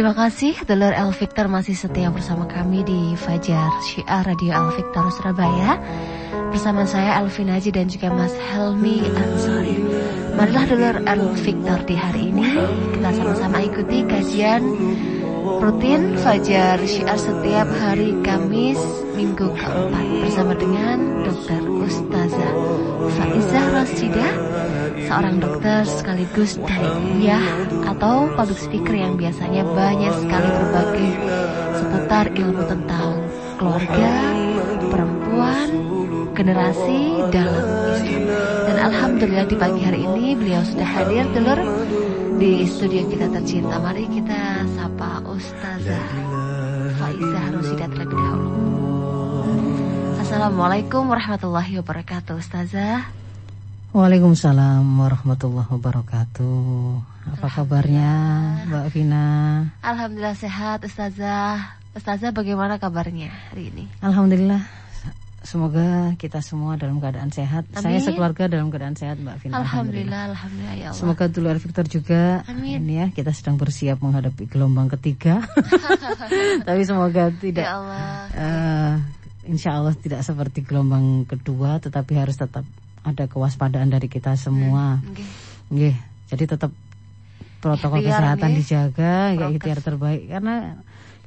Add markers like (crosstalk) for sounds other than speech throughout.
Terima kasih, Dulur El Victor masih setia bersama kami di Fajar Syiar Radio El Victor Surabaya. Bersama saya Alvin Haji dan juga Mas Helmi Ansari. Marilah Dulur El Victor di hari ini. Kita sama-sama ikuti kajian rutin Fajar Syiar setiap hari Kamis minggu keempat. Bersama dengan Dr. Ustazah Faizah Rasidah seorang dokter sekaligus daiyah atau public speaker yang biasanya banyak sekali berbagi seputar ilmu tentang keluarga, perempuan, generasi dalam Islam. Dan alhamdulillah di pagi hari ini beliau sudah hadir telur di studio kita tercinta. Mari kita sapa Ustazah Faizah Rosidah terlebih dahulu. Assalamualaikum warahmatullahi wabarakatuh Ustazah Waalaikumsalam warahmatullahi wabarakatuh. Apa kabarnya Mbak Vina? Alhamdulillah sehat Ustazah. Ustazah bagaimana kabarnya hari ini? Alhamdulillah. Semoga kita semua dalam keadaan sehat. Amin. Saya sekeluarga dalam keadaan sehat Mbak Vina. Alhamdulillah, alhamdulillah, ya Allah. Semoga dulu Victor juga. Amin. Ini ya kita sedang bersiap menghadapi gelombang ketiga. (laughs) Tapi semoga tidak. Ya Allah. Uh, insya Allah tidak seperti gelombang kedua, tetapi harus tetap ada kewaspadaan dari kita semua. Hmm, okay. Jadi tetap protokol ikhtiar, kesehatan dijaga, ya ikhtiar terbaik karena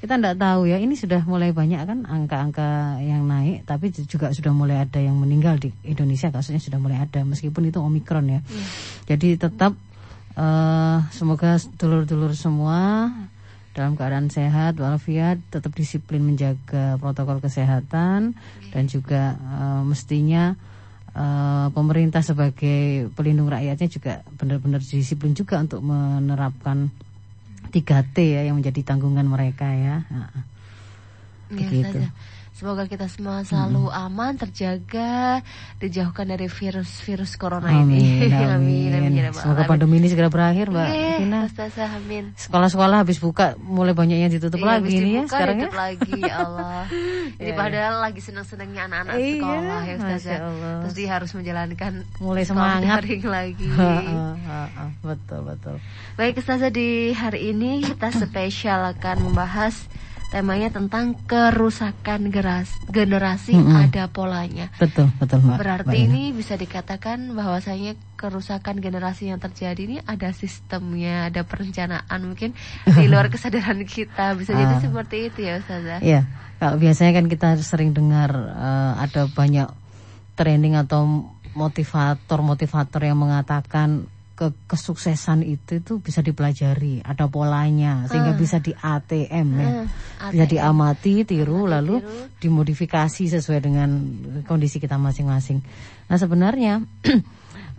kita tidak tahu ya ini sudah mulai banyak kan angka-angka yang naik tapi juga sudah mulai ada yang meninggal di Indonesia kasusnya sudah mulai ada meskipun itu omikron ya. Yeah. Jadi tetap uh, semoga dulur-dulur semua dalam keadaan sehat walafiat tetap disiplin menjaga protokol kesehatan yeah. dan juga uh, mestinya uh, pemerintah sebagai pelindung rakyatnya juga benar-benar disiplin juga untuk menerapkan 3T ya yang menjadi tanggungan mereka ya. Nah, begitu. Semoga kita semua selalu hmm. aman, terjaga, dijauhkan dari virus-virus corona amin, (laughs) ini. Amin. amin. amin. Semoga pandemi ini segera berakhir, Mbak Tina. amin. Sekolah-sekolah habis buka mulai banyak yang ditutup iya, lagi nih ya sekarang ya. lagi, ya Allah. (laughs) Jadi yeah. padahal lagi senang-senangnya anak-anak iya, sekolah ya Ustazah. Terus dia harus menjalankan mulai semangat (laughs) lagi. betul, betul. Baik Ustazah di hari ini kita spesial akan membahas temanya tentang kerusakan generasi, generasi mm -hmm. ada polanya. Betul, betul Mbak. Berarti Mbak ini bisa dikatakan bahwasanya kerusakan generasi yang terjadi ini ada sistemnya, ada perencanaan mungkin di (laughs) luar kesadaran kita. Bisa jadi uh, seperti itu ya Ustazah. Iya. Kalau biasanya kan kita sering dengar uh, ada banyak training atau motivator-motivator yang mengatakan ke kesuksesan itu itu bisa dipelajari, ada polanya sehingga uh. bisa di ATM ya. Uh, bisa diamati, tiru amati, lalu tiru. dimodifikasi sesuai dengan kondisi kita masing-masing. Nah, sebenarnya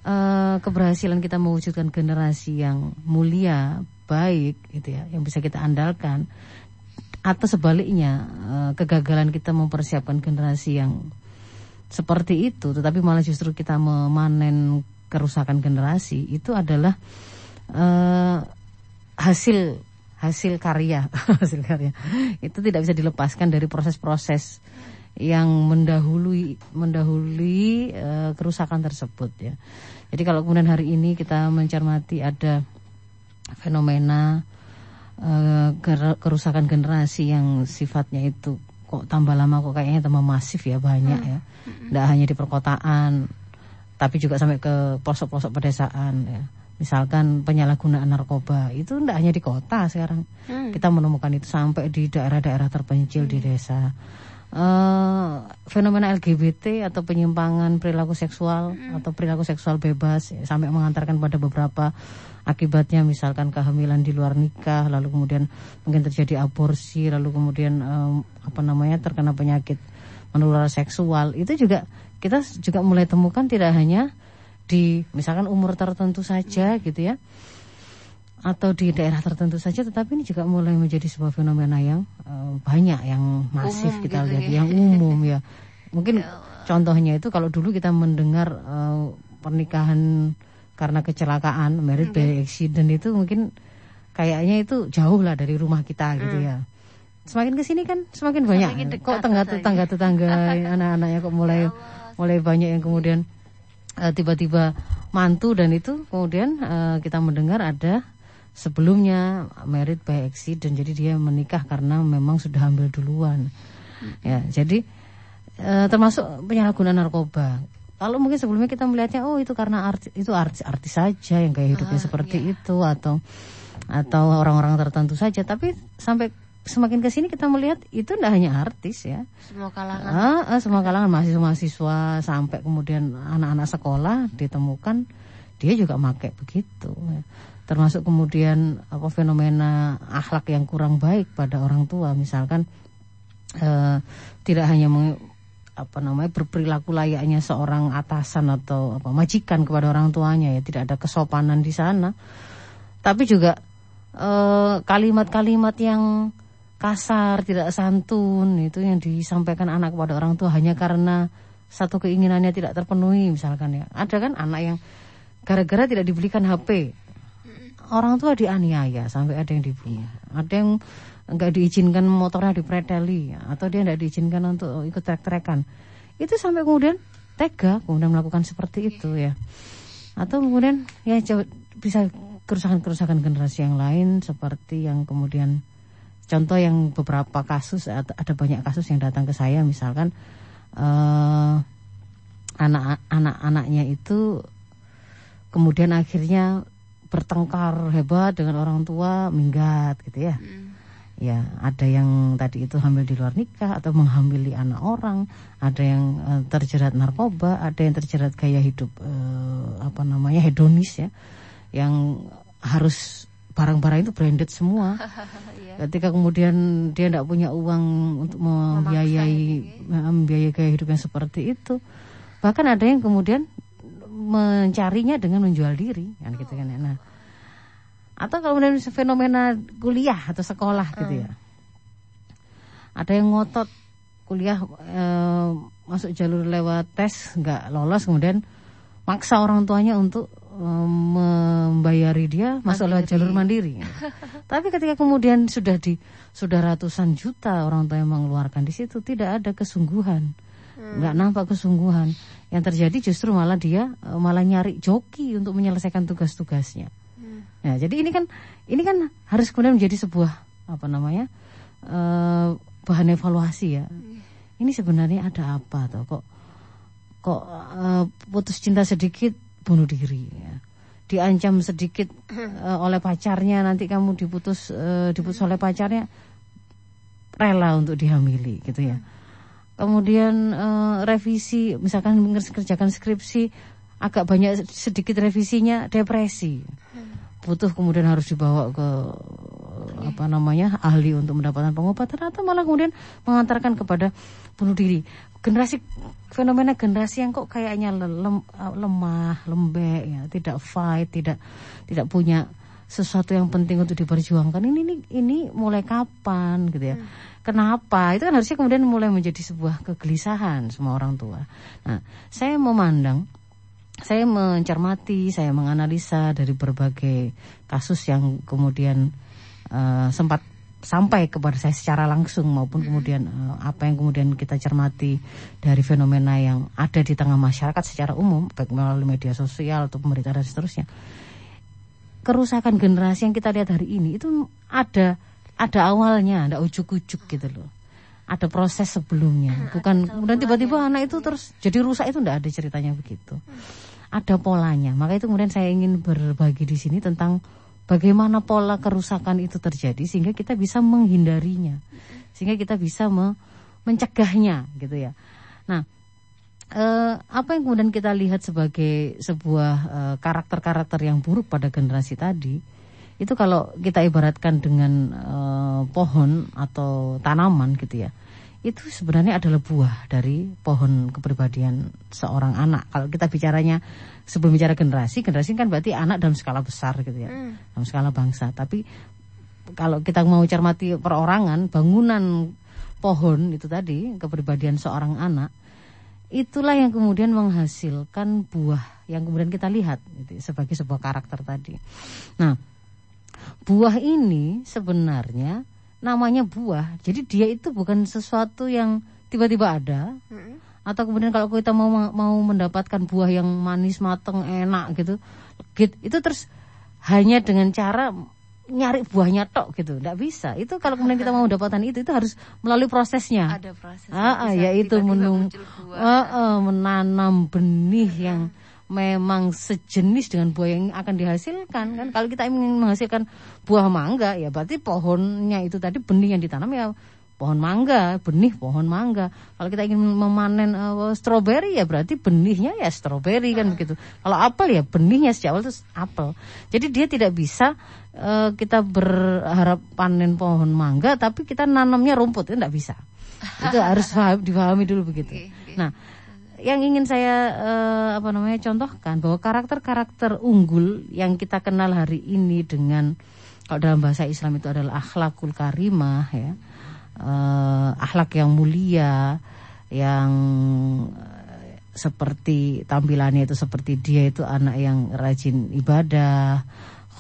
uh, (clears throat) keberhasilan kita mewujudkan generasi yang mulia, baik gitu ya, yang bisa kita andalkan atau sebaliknya uh, kegagalan kita mempersiapkan generasi yang seperti itu tetapi malah justru kita memanen kerusakan generasi itu adalah uh, hasil hasil karya (laughs) hasil karya itu tidak bisa dilepaskan dari proses-proses yang mendahului mendahului uh, kerusakan tersebut ya. Jadi kalau kemudian hari ini kita mencermati ada fenomena uh, kerusakan generasi yang sifatnya itu kok tambah lama kok kayaknya tambah masif ya banyak hmm. ya. Tidak hanya di perkotaan tapi juga sampai ke pelosok-pelosok pedesaan ya. Misalkan penyalahgunaan narkoba itu tidak hanya di kota sekarang. Hmm. Kita menemukan itu sampai di daerah-daerah terpencil hmm. di desa. Uh, fenomena LGBT atau penyimpangan perilaku seksual hmm. atau perilaku seksual bebas ya, sampai mengantarkan pada beberapa akibatnya misalkan kehamilan di luar nikah lalu kemudian mungkin terjadi aborsi lalu kemudian um, apa namanya terkena penyakit menular seksual itu juga kita juga mulai temukan tidak hanya di misalkan umur tertentu saja gitu ya atau di daerah tertentu saja tetapi ini juga mulai menjadi sebuah fenomena yang uh, banyak yang masif umum kita gitu lihat ya. yang umum ya (laughs) mungkin ya contohnya itu kalau dulu kita mendengar uh, pernikahan karena kecelakaan married by accident itu mungkin kayaknya itu jauh lah dari rumah kita gitu hmm. ya semakin ke sini kan semakin banyak. Semakin kok tengah tetangga tetangga (laughs) anak-anaknya kok mulai ya mulai banyak yang kemudian eh, tiba-tiba mantu dan itu kemudian uh, kita mendengar ada sebelumnya married by accident. Jadi dia menikah karena memang sudah hamil duluan. Ya jadi e, termasuk penyalahgunaan narkoba. Kalau mungkin sebelumnya kita melihatnya oh itu karena artis itu artis artis saja yang kayak hidupnya Ah, seperti iya. itu atau atau orang-orang tertentu saja. Tapi sampai semakin ke sini kita melihat itu tidak hanya artis ya Semua kalangan. Ah, ah, semua kalangan mahasiswa-mahasiswa sampai kemudian anak-anak sekolah ditemukan dia juga pakai begitu ya. termasuk kemudian apa fenomena akhlak yang kurang baik pada orang tua misalkan eh, tidak hanya meng- apa namanya berperilaku layaknya seorang atasan atau apa majikan kepada orang tuanya ya tidak ada kesopanan di sana tapi juga eh, kalimat-kalimat yang kasar tidak santun itu yang disampaikan anak kepada orang tua hanya karena satu keinginannya tidak terpenuhi misalkan ya. Ada kan anak yang gara-gara tidak dibelikan HP orang tua dianiaya sampai ada yang dibunuh ada yang nggak diizinkan motornya dipreteli atau dia nggak diizinkan untuk ikut trek-trekan. Itu sampai kemudian tega kemudian melakukan seperti itu ya. Atau kemudian ya bisa kerusakan-kerusakan generasi yang lain seperti yang kemudian contoh yang beberapa kasus ada banyak kasus yang datang ke saya misalkan eh anak anak-anaknya itu kemudian akhirnya bertengkar hebat dengan orang tua minggat gitu ya Mm. ya ada yang tadi itu hamil di luar nikah atau menghamili anak orang ada yang eh, terjerat narkoba ada yang terjerat gaya hidup eh, apa namanya hedonis ya yang harus barang-barang itu branded semua. (laughs) Iya. ketika kemudian dia tidak punya uang untuk membiayai membiayai gaya hidup yang seperti itu. Bahkan ada yang kemudian mencarinya dengan menjual diri kan gitu kan ya. nah atau kalau kemudian fenomena kuliah atau sekolah gitu ya. Ada yang ngotot kuliah eh, masuk jalur lewat tes nggak lolos kemudian maksa orang tuanya untuk eh, membayari dia masuk lewat Mandiri. jalur mandiri. (laughs) Tapi ketika kemudian sudah di sudah ratusan juta orang tua yang mengeluarkan di situ tidak ada kesungguhan. Nggak nampak kesungguhan. Yang terjadi justru malah dia eh, malah nyari joki untuk menyelesaikan tugas-tugasnya. Hmm. Ya, jadi ini kan ini kan harus kemudian menjadi sebuah apa namanya eh, bahan evaluasi ya. Ini sebenarnya ada apa tuh kok kok eh, putus cinta sedikit bunuh diri ya. Diancam sedikit (clears throat) eh, oleh pacarnya nanti kamu diputus eh, diputus oleh pacarnya rela untuk dihamili gitu ya. Kemudian eh, revisi misalkan mengerjakan skripsi agak banyak sedikit revisinya depresi butuh kemudian harus dibawa ke apa namanya ahli untuk mendapatkan pengobatan atau malah kemudian mengantarkan kepada bunuh diri. Generasi fenomena generasi yang kok kayaknya le- lem- lemah lembek ya tidak fight tidak tidak punya sesuatu yang penting untuk diperjuangkan. Ini ini, ini mulai kapan gitu ya? Kenapa? Itu kan harusnya kemudian mulai menjadi sebuah kegelisahan semua orang tua. Nah saya memandang saya mencermati, saya menganalisa dari berbagai kasus yang kemudian eh, sempat sampai kepada saya secara langsung maupun kemudian eh, apa yang kemudian kita cermati dari fenomena yang ada di tengah masyarakat secara umum baik melalui media sosial atau pemberitaan dan seterusnya. Kerusakan generasi yang kita lihat hari ini itu ada ada awalnya, ada ujuk-ujuk gitu loh. Ada proses sebelumnya, bukan kemudian tiba-tiba anak itu terus jadi rusak itu tidak ada ceritanya begitu ada polanya. Maka itu kemudian saya ingin berbagi di sini tentang bagaimana pola kerusakan itu terjadi sehingga kita bisa menghindarinya. Sehingga kita bisa me- mencegahnya gitu ya. Nah, eh, apa yang kemudian kita lihat sebagai sebuah eh, karakter-karakter yang buruk pada generasi tadi itu kalau kita ibaratkan dengan eh, pohon atau tanaman gitu ya itu sebenarnya adalah buah dari pohon kepribadian seorang anak. Kalau kita bicaranya sebelum bicara generasi, generasi kan berarti anak dalam skala besar gitu ya, Hmm. dalam skala bangsa. Tapi kalau kita mau cermati perorangan, bangunan pohon itu tadi kepribadian seorang anak, itulah yang kemudian menghasilkan buah yang kemudian kita lihat gitu, sebagai sebuah karakter tadi. Nah, buah ini sebenarnya namanya buah. Jadi dia itu bukan sesuatu yang tiba-tiba ada Mm-mm. atau kemudian kalau kita mau mau mendapatkan buah yang manis, mateng, enak gitu, legit, itu terus hanya dengan cara nyari buahnya tok gitu, tidak bisa. Itu kalau kemudian kita mau mendapatkan itu, itu harus melalui prosesnya. Ada proses. Ah, ah, yaitu menung, ah, ah, menanam benih yang memang sejenis dengan buah yang akan dihasilkan kan. Kalau kita ingin menghasilkan buah mangga, ya berarti pohonnya itu tadi benih yang ditanam ya pohon mangga, benih pohon mangga. Kalau kita ingin memanen uh, stroberi ya berarti benihnya ya stroberi kan begitu. Kalau apel ya benihnya sejak awal itu apel. Jadi dia tidak bisa uh, kita berharap panen pohon mangga tapi kita nanamnya rumput itu tidak bisa. itu harus (laughs) dipahami dulu begitu. Nah, yang ingin saya uh, apa namanya contohkan bahwa karakter-karakter unggul yang kita kenal hari ini dengan kalau dalam bahasa Islam itu adalah akhlakul karimah ya. Uh, akhlak yang mulia yang uh, seperti tampilannya itu seperti dia itu anak yang rajin ibadah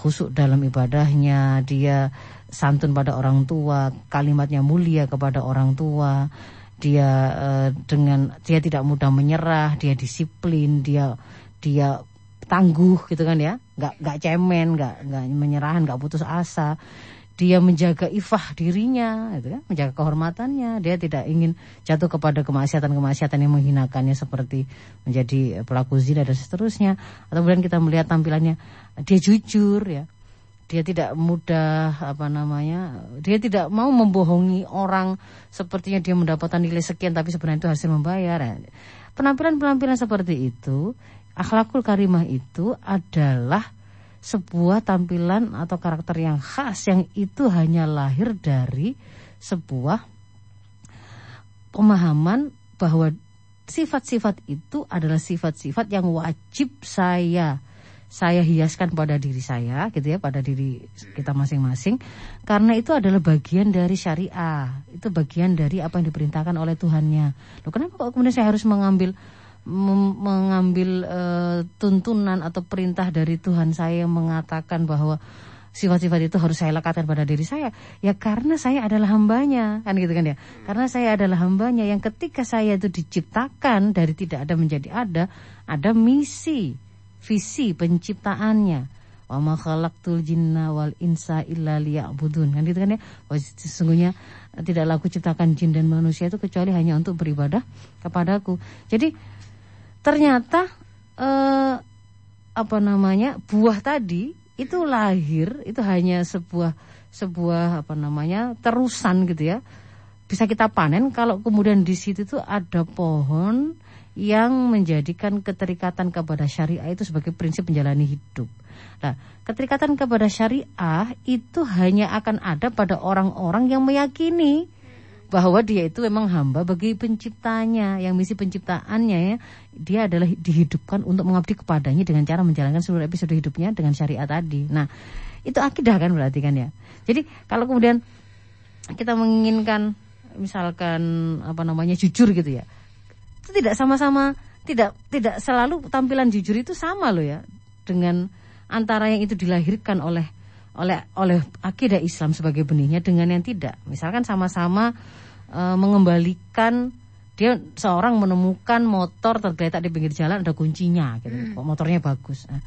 khusuk dalam ibadahnya dia santun pada orang tua kalimatnya mulia kepada orang tua dia uh, dengan dia tidak mudah menyerah dia disiplin dia dia tangguh gitu kan ya nggak nggak cemen nggak nggak menyerahan nggak putus asa dia menjaga ifah dirinya, gitu kan, menjaga kehormatannya. Dia tidak ingin jatuh kepada kemaksiatan-kemaksiatan yang menghinakannya seperti menjadi pelaku zina dan seterusnya. Atau kemudian kita melihat tampilannya, dia jujur ya, dia tidak mudah apa namanya, dia tidak mau membohongi orang sepertinya dia mendapatkan nilai sekian tapi sebenarnya itu hasil membayar. Ya. Penampilan-penampilan seperti itu, akhlakul karimah itu adalah sebuah tampilan atau karakter yang khas yang itu hanya lahir dari sebuah pemahaman bahwa sifat-sifat itu adalah sifat-sifat yang wajib saya saya hiaskan pada diri saya gitu ya pada diri kita masing-masing karena itu adalah bagian dari syariah. Itu bagian dari apa yang diperintahkan oleh Tuhannya. Loh kenapa kok kemudian saya harus mengambil mengambil uh, tuntunan atau perintah dari Tuhan saya yang mengatakan bahwa sifat-sifat itu harus saya lekatkan pada diri saya? Ya karena saya adalah hambanya kan gitu kan ya? Karena saya adalah hambanya yang ketika saya itu diciptakan dari tidak ada menjadi ada ada misi visi penciptaannya. Wa ma khalaqtul jinna wal insa illa liya'budun. Kan gitu kan ya? Oh, sesungguhnya tidak laku ciptakan jin dan manusia itu kecuali hanya untuk beribadah kepadaku. Jadi ternyata eh, apa namanya buah tadi itu lahir itu hanya sebuah sebuah apa namanya terusan gitu ya. Bisa kita panen kalau kemudian di situ tuh ada pohon yang menjadikan keterikatan kepada syariah itu sebagai prinsip menjalani hidup. Nah, keterikatan kepada syariah itu hanya akan ada pada orang-orang yang meyakini bahwa dia itu memang hamba bagi penciptanya. Yang misi penciptaannya ya dia adalah dihidupkan untuk mengabdi kepadanya dengan cara menjalankan seluruh episode hidupnya dengan syariat tadi. Nah itu akidah kan berarti kan ya? Jadi kalau kemudian kita menginginkan misalkan apa namanya jujur gitu ya itu tidak sama-sama tidak tidak selalu tampilan jujur itu sama loh ya dengan antara yang itu dilahirkan oleh oleh oleh akidah Islam sebagai benihnya dengan yang tidak. Misalkan sama-sama e, mengembalikan dia seorang menemukan motor tergeletak di pinggir jalan ada kuncinya gitu. Hmm. Motornya bagus. Nah,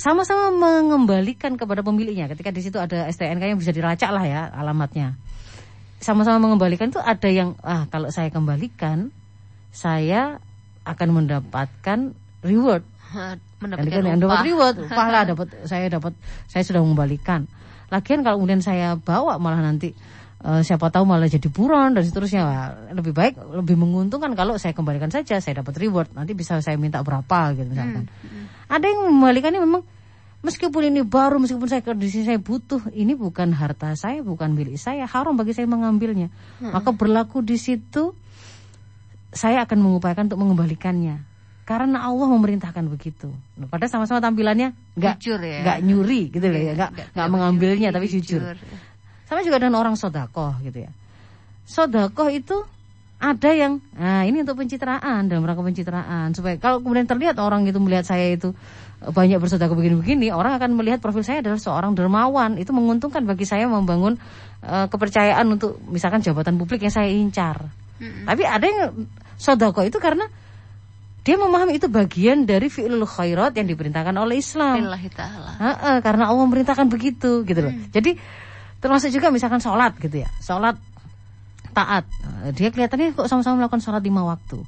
sama-sama mengembalikan kepada pemiliknya ketika di situ ada STNK yang bisa dilacak lah ya alamatnya. Sama-sama mengembalikan itu ada yang ah kalau saya kembalikan saya akan mendapatkan reward mendapatkan yang dapat reward (laughs) pahala dapat saya dapat saya sudah mengembalikan lagian kalau kemudian saya bawa malah nanti uh, siapa tahu malah jadi buron dan seterusnya lebih baik lebih menguntungkan kalau saya kembalikan saja saya dapat reward nanti bisa saya minta berapa gitu misalkan hmm. hmm. ada yang mengembalikannya memang meskipun ini baru meskipun saya kondisi saya butuh ini bukan harta saya bukan milik saya haram bagi saya mengambilnya hmm. maka berlaku di situ saya akan mengupayakan untuk mengembalikannya karena Allah memerintahkan begitu. Nah, padahal sama-sama tampilannya nggak ya. nggak nyuri gitu loh ya, nggak nggak mengambilnya tapi jujur. jujur. Sama juga dengan orang sodakoh gitu ya. Sodakoh itu ada yang, nah ini untuk pencitraan dalam rangka pencitraan supaya kalau kemudian terlihat orang itu melihat saya itu banyak bersodakoh begini-begini, orang akan melihat profil saya adalah seorang dermawan. Itu menguntungkan bagi saya membangun uh, kepercayaan untuk misalkan jabatan publik yang saya incar. Mm -hmm. Tapi ada yang sodakoh itu karena dia memahami itu bagian dari fi'lul khairat yang diperintahkan oleh Islam. Ta'ala. Heeh, karena Allah memerintahkan begitu gitu loh. Hmm. Jadi termasuk juga misalkan sholat gitu ya, sholat taat. Eh, Dia kelihatannya kok sama-sama melakukan sholat lima waktu.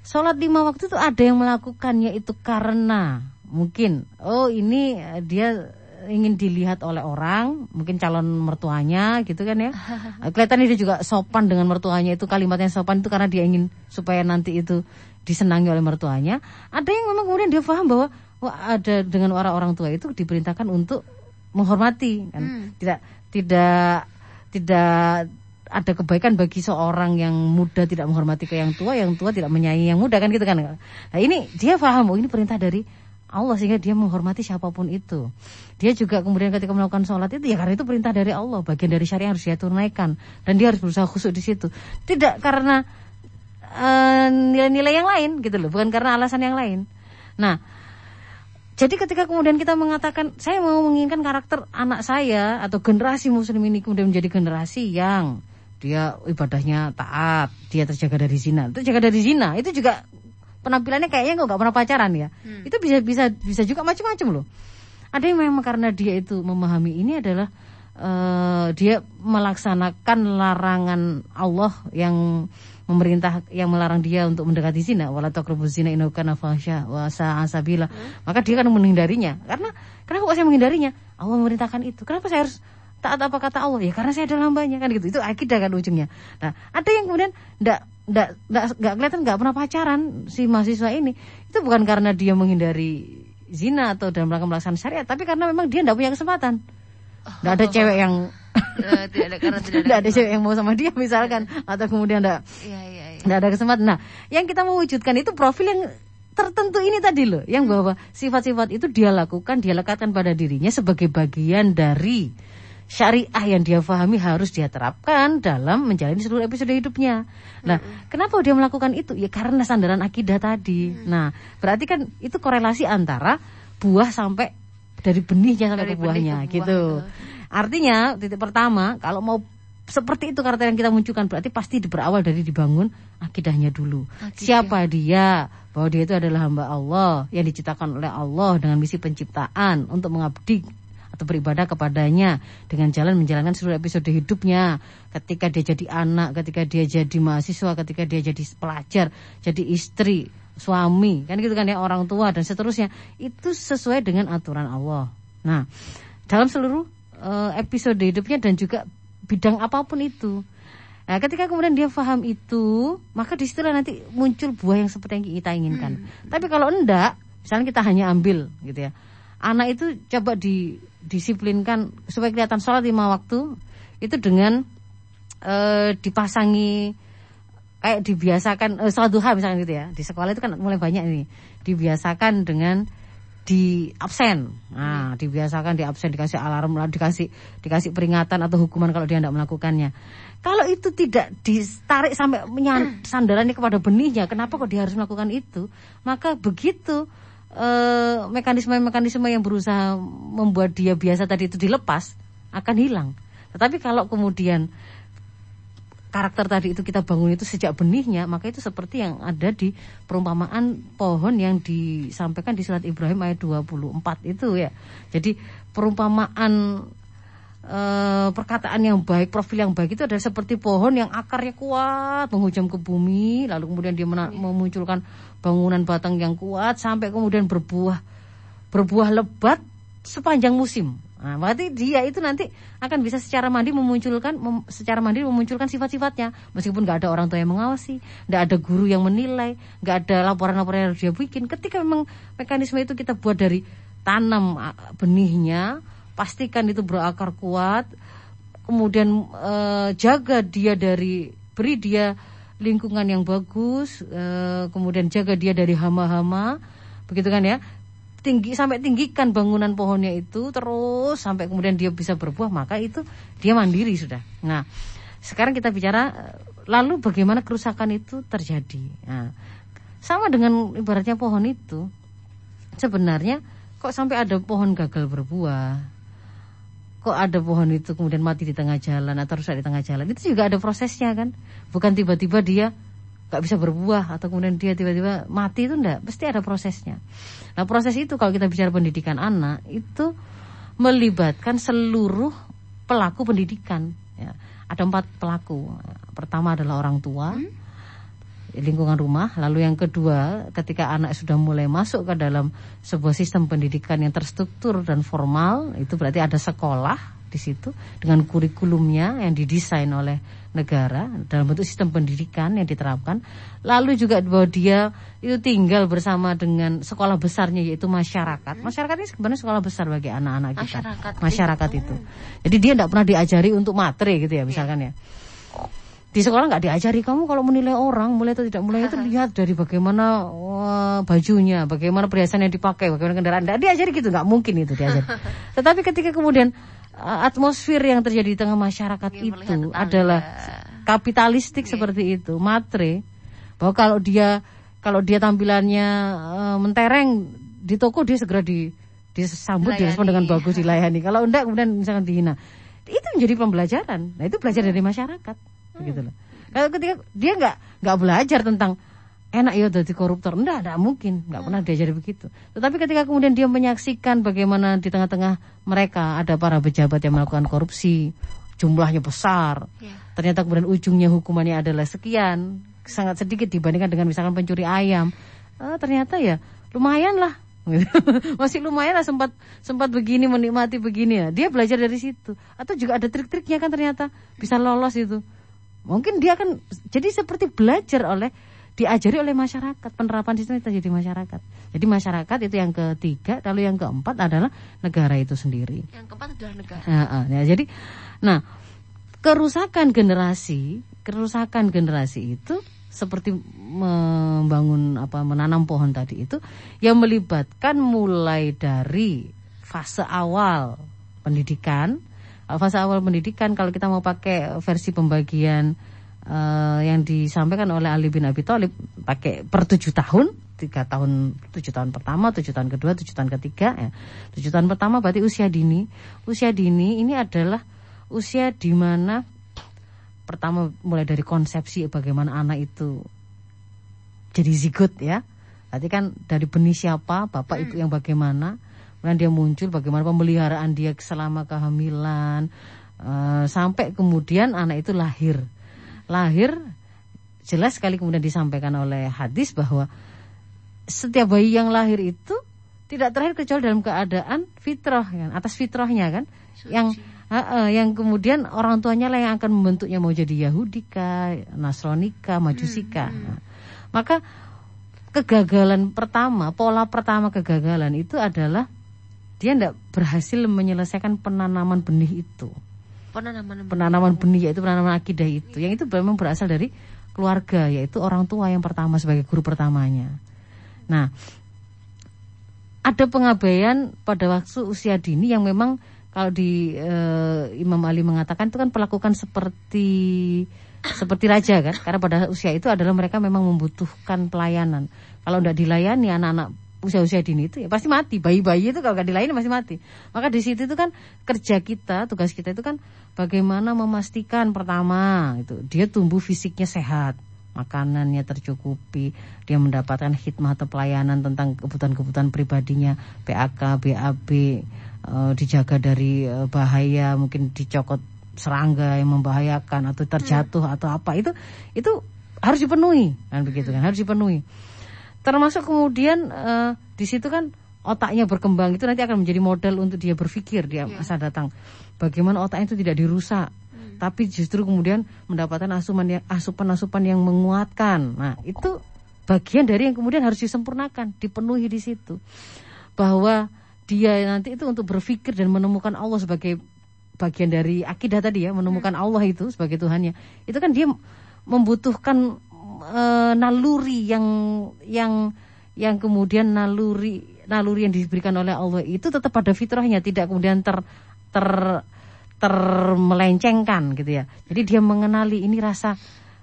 Sholat lima waktu itu ada yang melakukannya itu karena mungkin oh ini dia ingin dilihat oleh orang, mungkin calon mertuanya gitu kan ya. (laughs) Kelihatannya dia juga sopan dengan mertuanya itu kalimatnya sopan itu karena dia ingin supaya nanti itu disenangi oleh mertuanya. Ada yang memang kemudian dia paham bahwa wah ada dengan orang-orang tua itu diperintahkan untuk menghormati kan. Hmm. Tidak tidak tidak ada kebaikan bagi seorang yang muda tidak menghormati ke yang tua, yang tua tidak menyayangi yang muda kan gitu kan. Nah ini dia paham oh ini perintah dari Allah sehingga dia menghormati siapa pun itu. Dia juga kemudian ketika melakukan sholat itu ya karena itu perintah dari Allah, bagian dari syariat harus dia tunaikan dan dia harus berusaha khusyuk di situ. Tidak karena eh, nilai-nilai yang lain gitu loh, bukan karena alasan yang lain. Nah, jadi ketika kemudian kita mengatakan saya mau menginginkan karakter anak saya atau generasi muslim ini kemudian menjadi generasi yang dia ibadahnya taat, dia terjaga dari zina. Terjaga dari zina itu juga penampilannya kayaknya kok nggak pernah pacaran ya. Itu bisa bisa bisa juga macam-macam loh. Ada yang memang karena dia itu memahami ini adalah eh, dia melaksanakan larangan Allah yang memerintah yang melarang dia untuk mendekati zina. Wala taqrabuz zina innahu kana fahsya wa sa'a sabila. Maka dia akan menghindarinya. Karena kenapa kok saya menghindarinya? Allah memerintahkan itu. Kenapa saya harus taat apa kata Allah? Ya karena saya adalah hambanya kan gitu. Itu akidah kan ujungnya. Nah ada yang kemudian ndak nggak kelihatan nggak pernah pacaran si mahasiswa ini itu bukan karena dia menghindari zina atau dalam rangka melaksanakan syariat tapi karena memang dia ndak punya kesempatan ndak ada cewek yang Eh, tidak ada karena (laughs) tidak ada. nggak ada cewek yang mau sama dia misalkan atau kemudian nggak Iya iya iya. nggak ada kesempatan. Nah, yang kita mau wujudkan itu profil yang tertentu ini tadi loh, yang bahwa sifat-sifat itu dia lakukan, dia lekatkan pada dirinya sebagai bagian dari syariah yang dia pahami harus dia terapkan dalam menjalani seluruh episode hidupnya. Nah, kenapa dia melakukan itu? Ya karena sandaran akidah tadi. Nah, berarti kan itu korelasi antara buah sampai dari benihnya sampai Dari ke benih buahnya ke buah, gitu. betul. Artinya titik pertama kalau mau seperti itu karakter yang kita munculkan berarti pasti berawal dari dibangun akidahnya dulu. Akidah. Siapa dia? Bahwa dia itu adalah hamba Allah yang diciptakan oleh Allah dengan misi penciptaan untuk mengabdi atau beribadah kepadanya dengan jalan menjalankan seluruh episode hidupnya. Ketika dia jadi anak, ketika dia jadi mahasiswa, ketika dia jadi pelajar, jadi istri, suami, kan gitu kan ya orang tua dan seterusnya. Itu sesuai dengan aturan Allah. Nah, dalam seluruh eh, episode hidupnya dan juga bidang apa pun itu. Nah, ketika kemudian dia paham itu, maka di situlah nanti muncul buah yang seperti yang kita inginkan. Tapi kalau enggak, misalnya kita hanya ambil gitu ya. Anak itu coba didisiplinkan supaya kelihatan sholat lima waktu itu dengan eh, dipasangi kayak dibiasakan eh, sholat duha misalnya gitu ya. Di sekolah itu kan mulai banyak ini. Dibiasakan dengan di absen. Nah, dibiasakan di absen dikasih alarm, dikasih dikasih peringatan atau hukuman kalau dia tidak melakukannya. Kalau itu tidak ditarik sampai menyan- sandarannya kepada benihnya, kenapa kok dia harus melakukan itu? Maka begitu mekanisme-mekanisme yang berusaha membuat dia biasa tadi itu dilepas akan hilang. Tetapi kalau kemudian karakter tadi itu kita bangun itu sejak benihnya maka itu seperti yang ada di perumpamaan pohon yang disampaikan di surat Ibrahim ayat 24 itu ya jadi perumpamaan eh, perkataan yang baik profil yang baik itu adalah seperti pohon yang akarnya kuat menghujam ke bumi lalu kemudian dia mena- memunculkan bangunan batang yang kuat sampai kemudian berbuah berbuah lebat sepanjang musim. Nah, berarti dia itu nanti akan bisa secara mandiri memunculkan mem- secara mandiri memunculkan sifat-sifatnya meskipun nggak ada orang tua yang mengawasi, nggak ada guru yang menilai, nggak ada laporan-laporan yang dia bikin. Ketika memang mekanisme itu kita buat dari tanam ah, benihnya, pastikan itu berakar kuat, kemudian eh, jaga dia dari beri dia lingkungan yang bagus, eh, kemudian jaga dia dari hama-hama, begitu kan ya? tinggi sampai tinggikan bangunan pohonnya itu terus sampai kemudian dia bisa berbuah maka itu dia mandiri sudah. Nah, sekarang kita bicara eh, lalu bagaimana kerusakan itu terjadi. Nah, sama dengan ibaratnya pohon itu sebenarnya kok sampai ada pohon gagal berbuah. Kok ada pohon itu kemudian mati di tengah jalan atau rusak di tengah jalan. Itu juga ada prosesnya kan. Bukan tiba-tiba dia nggak bisa berbuah atau kemudian dia tiba-tiba mati itu enggak, pasti ada prosesnya. Nah proses itu kalau kita bicara pendidikan anak itu melibatkan seluruh pelaku pendidikan. Ya. Ada empat pelaku. Pertama adalah orang tua, hmm? Lingkungan rumah. Lalu yang kedua, ketika anak sudah mulai masuk ke dalam sebuah sistem pendidikan yang terstruktur dan formal, itu berarti ada sekolah di situ dengan kurikulumnya yang didesain oleh negara dalam bentuk sistem pendidikan yang diterapkan. Lalu juga bahwa dia itu tinggal bersama dengan sekolah besarnya yaitu masyarakat. Hmm. Masyarakat ini sebenarnya sekolah besar bagi anak-anak kita. Masyarakat, masyarakat itu. itu. Jadi dia tidak pernah diajari untuk materi gitu ya misalkan ya. Di sekolah nggak diajari kamu kalau menilai orang mulai atau tidak mulai itu (laughs) lihat dari bagaimana wah, bajunya, bagaimana perhiasan yang dipakai, bagaimana kendaraan. Tidak diajari gitu, nggak mungkin itu diajari. (laughs) Tetapi ketika kemudian Eh, atmosfer yang terjadi di tengah masyarakat Ingin itu adalah kapitalistik yeah. seperti itu, matre. Bahwa kalau dia kalau dia tampilannya uh, mentereng di toko dia segera di disambut direspon dengan bagus dilayani. (laughs) Kalau enggak kemudian misalkan dihina. Itu menjadi pembelajaran. Nah, itu belajar dari masyarakat. Hmm. Begitu loh. Kalau ketika dia nggak nggak belajar tentang enak ya jadi koruptor. Enggak, enggak mungkin, enggak pernah diajari begitu. Tetapi ketika kemudian dia menyaksikan bagaimana di tengah-tengah mereka ada para pejabat yang melakukan korupsi, jumlahnya besar. Yeah. Ternyata kemudian ujungnya hukumannya adalah sekian, sangat sedikit dibandingkan dengan misalkan pencuri ayam. Eh, ternyata ya lumayan lah. (laughs) Masih lumayan lah sempat sempat begini menikmati begini ya. Dia belajar dari situ. Atau juga ada trik-triknya kan ternyata bisa lolos itu. Mungkin dia akan jadi seperti belajar oleh diajari oleh masyarakat. Penerapan sistem itu jadi masyarakat. Jadi masyarakat itu yang ketiga lalu yang keempat adalah negara itu sendiri. Yang keempat adalah negara. Nah, ya, jadi nah kerusakan generasi kerusakan generasi itu seperti membangun apa menanam pohon tadi itu yang melibatkan mulai dari fase awal pendidikan fase awal pendidikan kalau kita mau pakai versi pembagian uh, yang disampaikan oleh Ali bin Abi Thalib pakai per tujuh tahun tiga tahun tujuh tahun pertama tujuh tahun kedua tujuh tahun ketiga ya. Tujuh tahun pertama berarti usia dini. Usia dini ini adalah usia di mana pertama mulai dari konsepsi bagaimana anak itu jadi zigot ya. Berarti kan dari benih siapa, bapak hmm. ibu yang bagaimana, kemudian dia muncul bagaimana pemeliharaan dia selama kehamilan, uh, sampai kemudian anak itu lahir lahir jelas sekali kemudian disampaikan oleh hadis bahwa setiap bayi yang lahir itu tidak terakhir kecuali dalam keadaan fitrah kan atas fitrahnya kan Suci. yang uh, uh, yang kemudian orang tuanya lah yang akan membentuknya mau jadi Yahudi kah, Nasrani kah, Majusi kah. Hmm, hmm. Nah, maka kegagalan pertama, pola pertama kegagalan itu adalah dia tidak berhasil menyelesaikan penanaman benih itu. Penanaman benih. penanaman benih yaitu penanaman akidah itu. Yang itu memang berasal dari keluarga yaitu orang tua yang pertama sebagai guru pertamanya. Nah ada pengabaian pada waktu usia dini yang memang kalau di uh, Imam Ali mengatakan itu kan perlakukan seperti seperti raja kan? Karena pada usia itu adalah mereka memang membutuhkan pelayanan. Kalau tidak dilayani anak-anak usia-usia dini itu ya pasti mati. Bayi-bayi itu kalau gak dilayani masih mati. Maka di situ itu kan kerja kita, tugas kita itu kan bagaimana memastikan pertama itu dia tumbuh fisiknya sehat, makanannya tercukupi, dia mendapatkan hikmah atau pelayanan tentang kebutuhan-kebutuhan pribadinya, PAK, BAB, e, dijaga dari e, bahaya, mungkin dicokot serangga yang membahayakan atau terjatuh hmm. atau apa itu itu harus dipenuhi kan begitu kan harus dipenuhi termasuk kemudian uh, di situ kan otaknya berkembang itu nanti akan menjadi model untuk dia berpikir dia yeah. masa datang bagaimana otaknya itu tidak dirusak hmm. tapi justru kemudian mendapatkan asupan yang asupan-asupan yang menguatkan nah itu bagian dari yang kemudian harus disempurnakan dipenuhi di situ bahwa dia nanti itu untuk berpikir dan menemukan Allah sebagai bagian dari akidah tadi ya menemukan hmm. Allah itu sebagai Tuhannya itu kan dia membutuhkan e, naluri yang yang yang kemudian naluri naluri yang diberikan oleh Allah itu tetap pada fitrahnya tidak kemudian ter ter termelencengkan gitu ya. Jadi dia mengenali ini rasa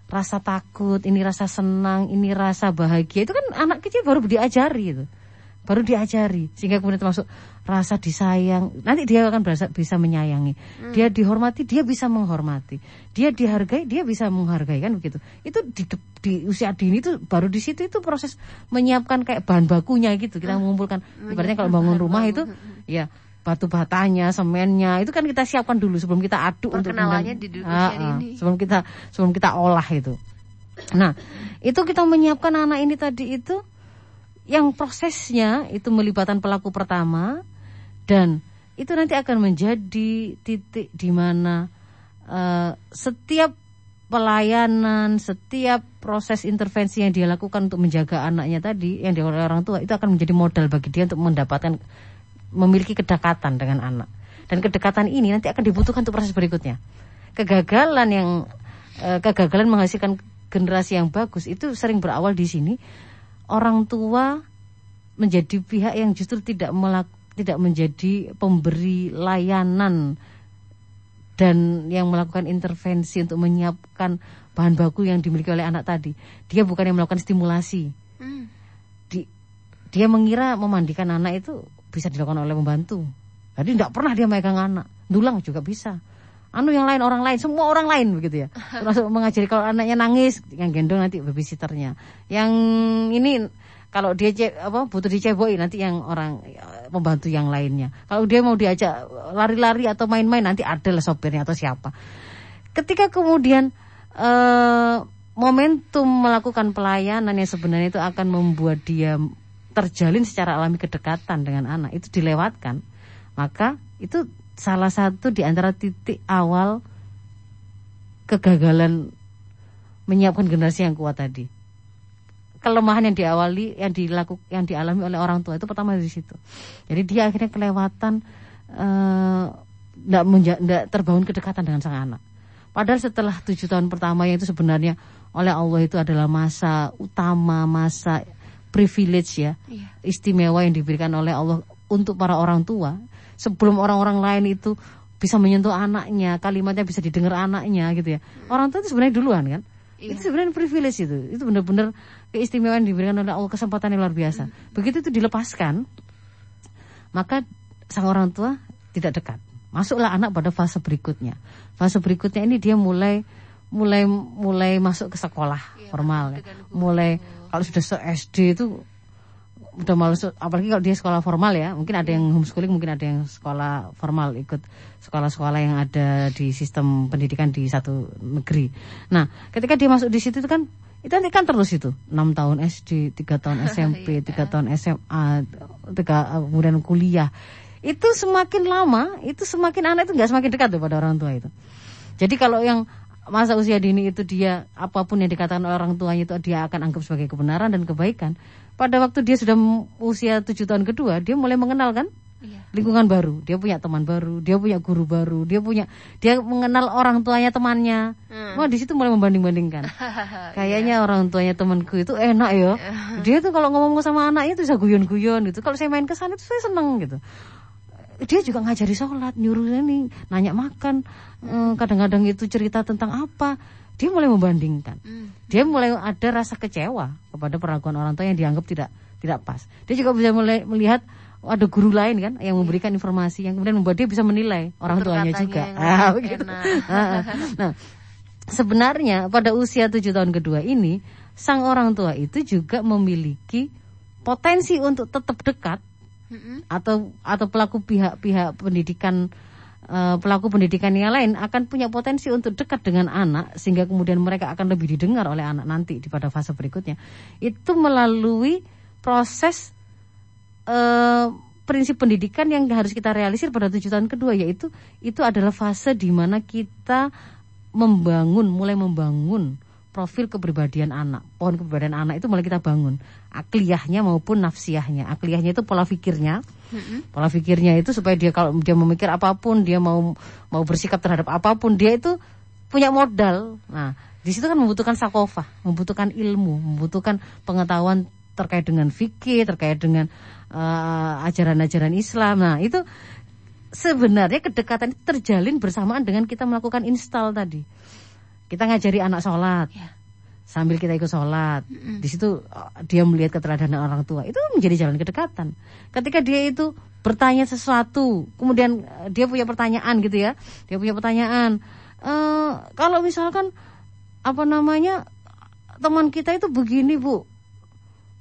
rasa takut, ini rasa senang, ini rasa bahagia. Itu kan anak kecil baru diajari itu. Baru diajari sehingga kemudian termasuk rasa disayang, nanti dia akan berasa, bisa menyayangi. Hmm. Dia dihormati, dia bisa menghormati. Dia dihargai, dia bisa menghargai kan begitu. Itu di, di usia dini itu baru di situ itu proses menyiapkan kayak bahan bakunya gitu. Kita hmm. mengumpulkan ibaratnya kalau bangun rumah itu ya batu batanya, semennya itu kan kita siapkan dulu sebelum kita aduk untuk di uh, uh, sebelum kita sebelum kita olah itu. Nah, itu kita menyiapkan anak ini tadi itu yang prosesnya itu melibatkan pelaku pertama, dan itu nanti akan menjadi titik di mana uh, setiap pelayanan, setiap proses intervensi yang dia lakukan untuk menjaga anaknya tadi yang dioleh orang tua itu akan menjadi modal bagi dia untuk mendapatkan memiliki kedekatan dengan anak. Dan kedekatan ini nanti akan dibutuhkan untuk proses berikutnya. Kegagalan yang uh, kegagalan menghasilkan generasi yang bagus itu sering berawal di sini. Orang tua menjadi pihak yang justru tidak melakukan tidak menjadi pemberi layanan dan yang melakukan intervensi untuk menyiapkan bahan baku yang dimiliki oleh anak tadi. Dia bukan yang melakukan stimulasi. Hmm. Di, dia mengira memandikan anak itu bisa dilakukan oleh pembantu. Jadi tidak pernah dia megang anak. Dulang juga bisa. Anu yang lain orang lain, semua orang lain begitu ya. (laughs) Termasuk mengajari kalau anaknya nangis, yang gendong nanti babysitternya. Yang ini kalau dia apa butuh diceboi nanti yang orang pembantu yang lainnya. Kalau dia mau diajak lari-lari atau main-main nanti ada lah sopirnya atau siapa. Ketika kemudian eh, momentum melakukan pelayanan yang sebenarnya itu akan membuat dia terjalin secara alami kedekatan dengan anak itu dilewatkan, maka itu salah satu di antara titik awal kegagalan menyiapkan generasi yang kuat tadi kelemahan yang diawali yang dilakukan yang dialami oleh orang tua itu pertama di situ. Jadi dia akhirnya kelewatan tidak uh, tidak terbangun kedekatan dengan sang anak. Padahal setelah tujuh tahun pertama yang itu sebenarnya oleh Allah itu adalah masa utama, masa privilege ya, iya. istimewa yang diberikan oleh Allah untuk para orang tua. Sebelum orang-orang lain itu bisa menyentuh anaknya, kalimatnya bisa didengar anaknya gitu ya. Orang tua itu sebenarnya duluan kan. Iya. Itu sebenarnya privilege itu. Itu benar-benar keistimewaan diberikan oleh Allah kesempatan yang luar biasa. Hmm. Begitu itu dilepaskan, maka sang orang tua tidak dekat. Masuklah anak pada fase berikutnya. Fase berikutnya ini dia mulai mulai mulai masuk ke sekolah iya, formal ya. Mulai kalau sudah se SD itu udah malu apalagi kalau dia sekolah formal ya mungkin ada yang homeschooling mungkin ada yang sekolah formal ikut sekolah-sekolah yang ada di sistem pendidikan di satu negeri. Nah ketika dia masuk di situ itu kan itu nanti kan terus itu enam tahun SD tiga tahun (laughs) SMP iya. tiga tahun SMA tiga kemudian kuliah. Itu semakin lama itu semakin anak itu nggak semakin dekat tuh pada orang tua itu. Jadi kalau yang masa usia dini itu dia apa pun yang dikatakan orang tuanya itu dia akan anggap sebagai kebenaran dan kebaikan pada waktu dia sudah usia tujuh tahun kedua dia mulai mengenal kan? Iya. lingkungan baru. Dia punya teman baru dia punya guru baru dia punya dia mengenal orang tuanya temannya. Hmm. wah di situ mulai membanding bandingkan (laughs) kayaknya iya. orang tuanya temanku itu enak ya. (laughs) Dia tuh kalau ngomong sama anaknya tuh bisa guyon guyon gitu. Kalau saya main ke sana itu saya seneng gitu. Dia juga ngajari sholat nyuruh ini nanya makan. Eh, kadang-kadang itu cerita tentang apa dia mulai membandingkan. Hmm. Dia mulai ada rasa kecewa kepada perlakuan orang tua yang dianggap tidak tidak pas. Dia juga bisa mulai melihat ada guru lain kan yang memberikan informasi yang kemudian membuat dia bisa menilai orang tuanya juga. Ah, begitu. nah, sebenarnya pada usia tujuh tahun kedua ini sang orang tua itu juga memiliki potensi untuk tetap dekat mm -hmm. atau atau pelaku pihak-pihak pendidikan pelaku pendidikan yang lain akan punya potensi untuk dekat dengan anak sehingga kemudian mereka akan lebih didengar oleh anak nanti di pada fase berikutnya. Itu melalui proses uh, prinsip pendidikan yang harus kita realisir pada tujuh tahun kedua yaitu itu adalah fase di mana kita membangun mulai membangun profil kepribadian anak. Pohon kepribadian anak itu mulai kita bangun. Akliyahnya maupun nafsiyahnya. Akliyahnya itu pola pikirnya. hmm Pola pikirnya itu supaya dia kalau dia memikir apa pun, dia mau mau bersikap terhadap apa pun, dia itu punya modal. Nah, di situ kan membutuhkan sakofah, membutuhkan ilmu, membutuhkan pengetahuan terkait dengan fikih, terkait dengan uh, ajaran-ajaran Islam. Nah, itu sebenarnya kedekatan itu terjalin bersamaan dengan kita melakukan install tadi. Kita ngajari anak sholat. Ya. sambil kita ikut sholat. Di situ uh, dia melihat keteladanan orang tua. Itu menjadi jalan kedekatan. Ketika dia itu bertanya sesuatu, kemudian uh, dia punya pertanyaan gitu ya. Dia punya pertanyaan. eh kalau misalkan apa namanya teman kita itu begini bu,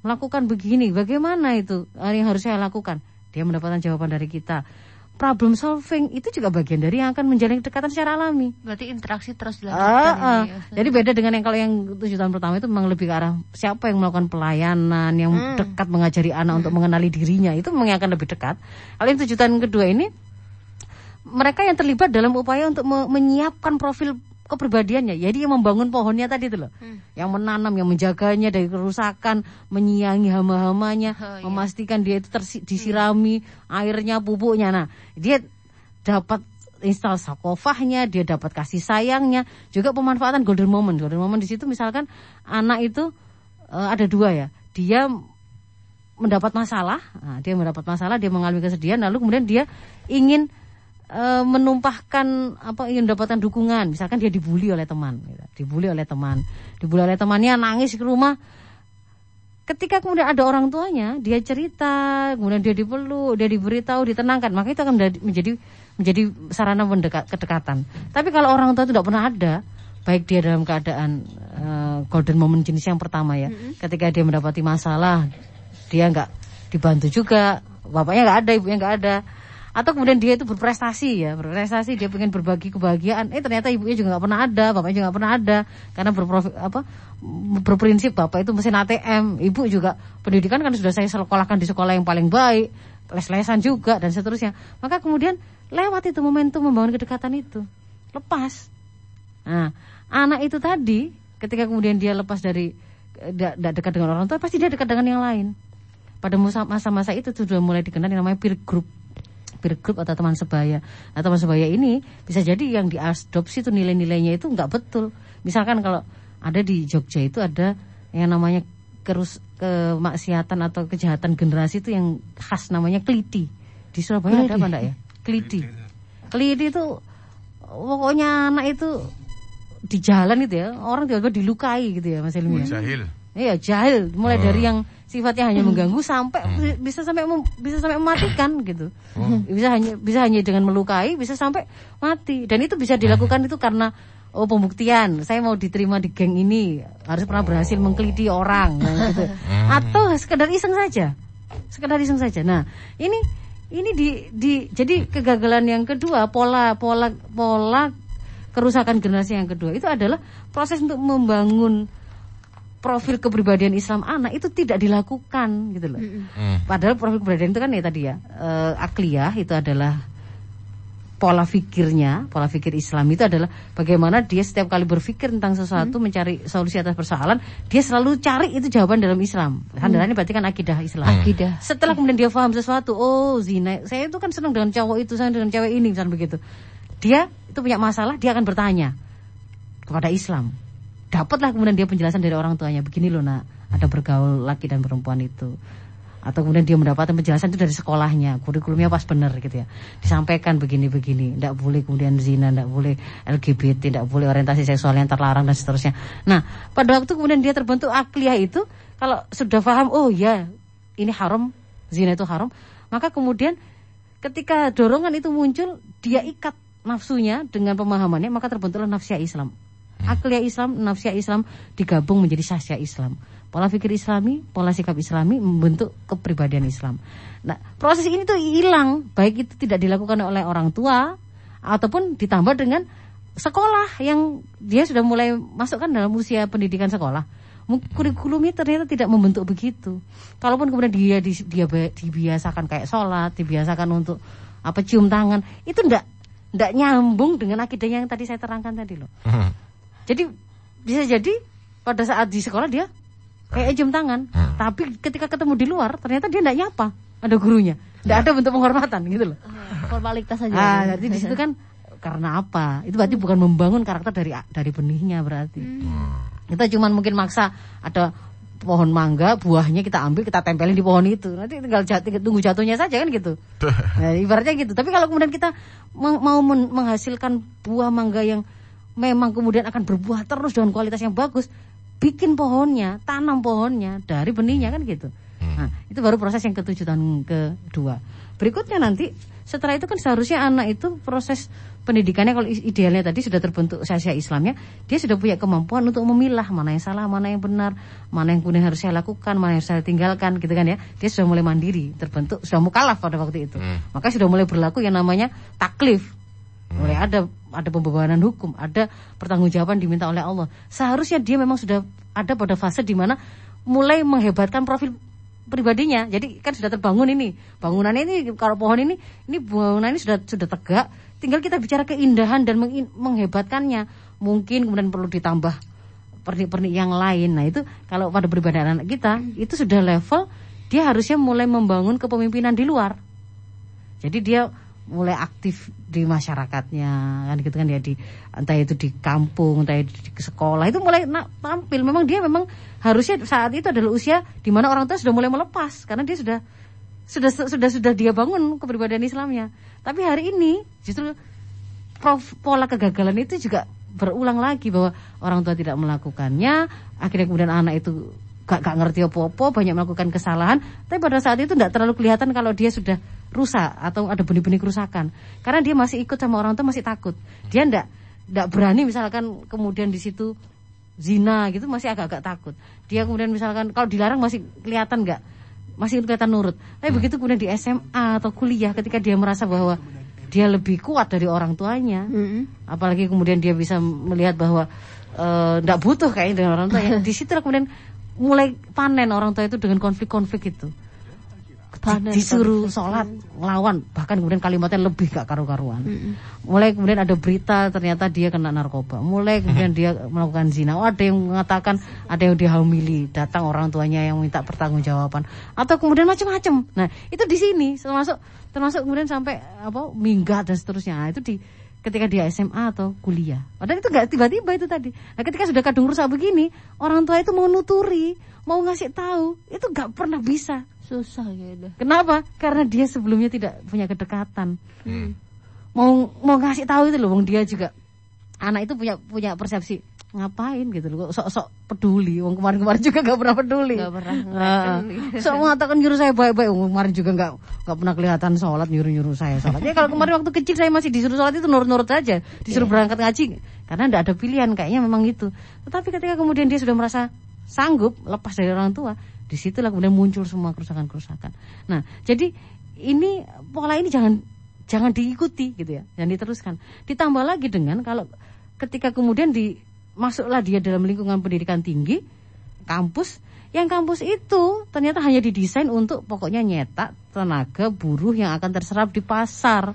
melakukan begini, bagaimana itu uh, yang harus saya lakukan? Dia mendapatkan jawaban dari kita. Problem solving itu juga bagian dari yang akan menjalin kedekatan secara alami. Berarti interaksi terus Ah, dilanjutkan ah. ini. ya, Ustaz. Jadi beda dengan yang kalau yang tujuh tahun pertama itu memang lebih ke arah siapa yang melakukan pelayanan, yang Hmm. dekat mengajari anak untuk mengenali dirinya itu memang yang akan lebih dekat. Kalau yang tujuh tahun kedua ini mereka yang terlibat dalam upaya untuk me- menyiapkan profil kepribadiannya. Jadi yang membangun pohonnya tadi itu loh. Hmm. Yang menanam, yang menjaganya dari kerusakan, menyiangi hama-hamanya, Oh, iya. memastikan dia itu tersi- disirami airnya, pupuknya. Nah, dia dapat install sakofahnya, dia dapat kasih sayangnya, juga pemanfaatan golden moment. Golden moment di situ misalkan anak itu eh, ada dua ya. Dia mendapat masalah, nah, dia mendapat masalah, dia mengalami kesedihan, lalu kemudian dia ingin eh, menumpahkan apa ingin mendapatkan dukungan. Misalkan dia dibully oleh teman, gitu. dibully oleh teman, dibully oleh temannya, nangis ke rumah. Ketika kemudian ada orang tuanya, dia cerita, kemudian dia dipeluk, dia diberitahu, ditenangkan, maka itu akan menjadi menjadi, sarana mendekat, kedekatan. Tapi kalau orang tua itu tidak pernah ada, baik dia dalam keadaan eh, golden moment jenis yang pertama ya, ketika dia mendapati masalah, dia nggak dibantu juga, bapaknya nggak ada, ibunya nggak ada, atau kemudian dia itu berprestasi ya, berprestasi dia pengen berbagi kebahagiaan, eh ternyata ibunya juga nggak pernah ada, bapaknya juga nggak pernah ada, karena berprofit apa berprinsip bapak itu mesin ATM, ibu juga pendidikan kan sudah saya sekolahkan di sekolah yang paling baik, les-lesan juga dan seterusnya. Maka kemudian lewat itu momentum membangun kedekatan itu, lepas. Nah, anak itu tadi ketika kemudian dia lepas dari tidak dekat dengan orang tua, pasti dia dekat dengan yang lain. Pada masa- masa-masa itu sudah mulai dikenal yang namanya peer group peer group atau teman sebaya. Nah, teman sebaya ini bisa jadi yang diadopsi itu nilai-nilainya itu nggak betul. Misalkan kalau ada di Jogja itu ada yang namanya kerus kemaksiatan atau kejahatan generasi itu yang khas namanya kliti. Di Surabaya ada apa enggak ya? Kliti. Kliti itu pokoknya anak itu di jalan itu ya orang tiba-tiba dilukai gitu ya Mas Ilmi. ya. Jahil. Iya jahil, mulai dari yang sifatnya hanya mengganggu sampai bisa sampai mem- bisa sampai mematikan gitu. (laughs) Bisa hanya bisa hanya dengan melukai bisa sampai mati. Dan itu bisa dilakukan itu karena oh pembuktian. Saya mau diterima di geng ini harus pernah berhasil mengkeliti orang (laughs) gitu. Atau sekedar iseng saja. Sekedar iseng saja. Nah, ini ini di di jadi kegagalan yang kedua pola pola pola kerusakan generasi yang kedua itu adalah proses untuk membangun profil kepribadian Islam anak itu tidak dilakukan gitu loh. Hmm. Padahal profil kepribadian itu kan ya tadi ya eh, akliyah itu adalah pola pikirnya, pola pikir Islam itu adalah bagaimana dia setiap kali berpikir tentang sesuatu mencari solusi atas persoalan, dia selalu cari itu jawaban dalam Islam. Sandarannya berarti kan akidah Islam. Akidah. Setelah kemudian dia paham sesuatu, oh zina, saya itu kan senang dengan cowok itu, saya dengan cewek ini, misalnya begitu. Dia itu punya masalah, dia akan bertanya kepada Islam. Dapatlah kemudian dia penjelasan dari orang tuanya, begini loh nak, ada bergaul laki dan perempuan itu. Atau kemudian dia mendapatkan penjelasan itu dari sekolahnya, kurikulumnya pas benar gitu ya. Disampaikan begini-begini, tidak boleh kemudian zina, tidak boleh LGBT, tidak boleh orientasi seksual yang terlarang dan seterusnya. Nah, pada waktu kemudian dia terbentuk akliyah itu, kalau sudah paham, oh ya, ini haram, zina itu haram, maka kemudian ketika dorongan itu muncul, dia ikat nafsunya dengan pemahamannya, maka terbentuklah nafsiyah Islam. Akliyah Islam, nafsiyah Islam digabung menjadi sasya Islam. Pola pikir Islami, pola sikap Islami membentuk kepribadian Islam. Nah, proses ini tuh hilang, baik itu tidak dilakukan oleh orang tua ataupun ditambah dengan sekolah yang dia sudah mulai masukkan dalam usia pendidikan sekolah. Kurikulumnya ternyata tidak membentuk begitu. Kalaupun kemudian dia di- dia dibiasakan kayak sholat, dibiasakan untuk apa cium tangan, itu ndak ndak nyambung dengan akidah yang tadi saya terangkan tadi loh. Hmm. Jadi bisa jadi pada saat di sekolah dia kayak cium tangan, tapi ketika ketemu di luar ternyata dia tidak nyapa ada gurunya, tidak ada bentuk penghormatan gitu loh. Formalitas saja. Ah, jadi di situ kan karena apa? Itu berarti bukan membangun karakter dari dari benihnya berarti. Kita cuman mungkin maksa ada pohon mangga, buahnya kita ambil, kita tempelin di pohon itu. Nanti tinggal jatuh, tunggu jatuhnya saja kan gitu. (laughs) Nah, ibaratnya gitu. Tapi kalau kemudian kita meng- mau men- menghasilkan buah mangga yang memang kemudian akan berbuah terus dengan kualitas yang bagus, bikin pohonnya, tanam pohonnya dari benihnya kan gitu. Hmm. Nah, itu baru proses yang ketujuh dan kedua. Berikutnya nanti setelah itu kan seharusnya anak itu proses pendidikannya kalau idealnya tadi sudah terbentuk usia Islamnya, dia sudah punya kemampuan untuk memilah mana yang salah, mana yang benar, mana yang kemudian harus saya lakukan, mana yang harus saya tinggalkan gitu kan ya. Dia sudah mulai mandiri, terbentuk sudah mukalaf pada waktu itu. Hmm. Maka sudah mulai berlaku yang namanya taklif. Mulai ada ada pembebanan hukum, ada pertanggungjawaban diminta oleh Allah. Seharusnya dia memang sudah ada pada fase di mana mulai menghebatkan profil pribadinya. Jadi kan sudah terbangun ini. Bangunannya ini kalau pohon ini ini bangunan ini sudah sudah tegak, tinggal kita bicara keindahan dan menghebatkannya. Mungkin kemudian perlu ditambah pernik-pernik yang lain. Nah, itu kalau pada pribadi anak kita itu sudah level dia harusnya mulai membangun kepemimpinan di luar. Jadi dia mulai aktif di masyarakatnya kan gitu kan ya di entah itu di kampung, entah itu di sekolah itu mulai tampil. Memang dia memang harusnya saat itu adalah usia di mana orang tua sudah mulai melepas karena dia sudah sudah sudah sudah dia bangun kepribadian Islamnya. Tapi hari ini justru pola kegagalan itu juga berulang lagi bahwa orang tua tidak melakukannya, akhirnya kemudian anak itu gak, gak ngerti apa-apa, banyak melakukan kesalahan, tapi pada saat itu tidak terlalu kelihatan kalau dia sudah rusak atau ada benih-benih kerusakan. Karena dia masih ikut sama orang tua masih takut. Dia ndak ndak berani misalkan kemudian di situ zina gitu masih agak-agak takut. Dia kemudian misalkan kalau dilarang masih kelihatan nggak masih kelihatan nurut. Tapi begitu kemudian di SMA atau kuliah ketika dia merasa bahwa dia lebih kuat dari orang tuanya, apalagi kemudian dia bisa melihat bahwa tidak butuh kayaknya dengan orang tua ya. (laughs) Di situ kemudian mulai panen orang tua itu dengan konflik-konflik itu. Panen disuruh sholat ngelawan. Bahkan kemudian kalimatnya lebih gak karu-karuan. Mulai kemudian ada berita ternyata dia kena narkoba. Mulai kemudian dia melakukan zina. Oh, ada yang mengatakan ada yang dihamili datang orang tuanya yang minta pertanggungjawaban. Atau kemudian macam-macam. Nah itu di sini. Termasuk termasuk kemudian sampai apa minggat dan seterusnya. Nah, itu di ketika dia SMA atau kuliah padahal itu nggak tiba-tiba itu tadi nah ketika sudah kadung rusak begini orang tua itu mau nuturi mau ngasih tahu itu nggak pernah bisa Susah ya. Kenapa? Karena dia sebelumnya tidak punya kedekatan. Mau mau ngasih tahu itu loh, wong dia juga anak itu punya punya persepsi ngapain gitu loh, sok-sok peduli. Wong kemarin-kemarin juga nggak pernah peduli. Nggak pernah Nah, sok mengatakan nyuruh saya baik-baik. Wong kemarin juga nggak nggak pernah kelihatan sholat nyuruh-nyuruh saya sholat. Ya kalau kemarin waktu kecil saya masih disuruh sholat itu nurut-nurut saja, disuruh berangkat ngaji karena tidak ada pilihan kayaknya memang itu. Tetapi ketika kemudian dia sudah merasa sanggup lepas dari orang tua, di situlah kemudian muncul semua kerusakan-kerusakan. Nah, jadi ini pola ini jangan jangan diikuti gitu ya, jangan diteruskan. Ditambah lagi dengan kalau ketika kemudian di masuklah dia dalam lingkungan pendidikan tinggi, kampus, yang kampus itu ternyata hanya didesain untuk pokoknya nyetak tenaga buruh yang akan terserap di pasar,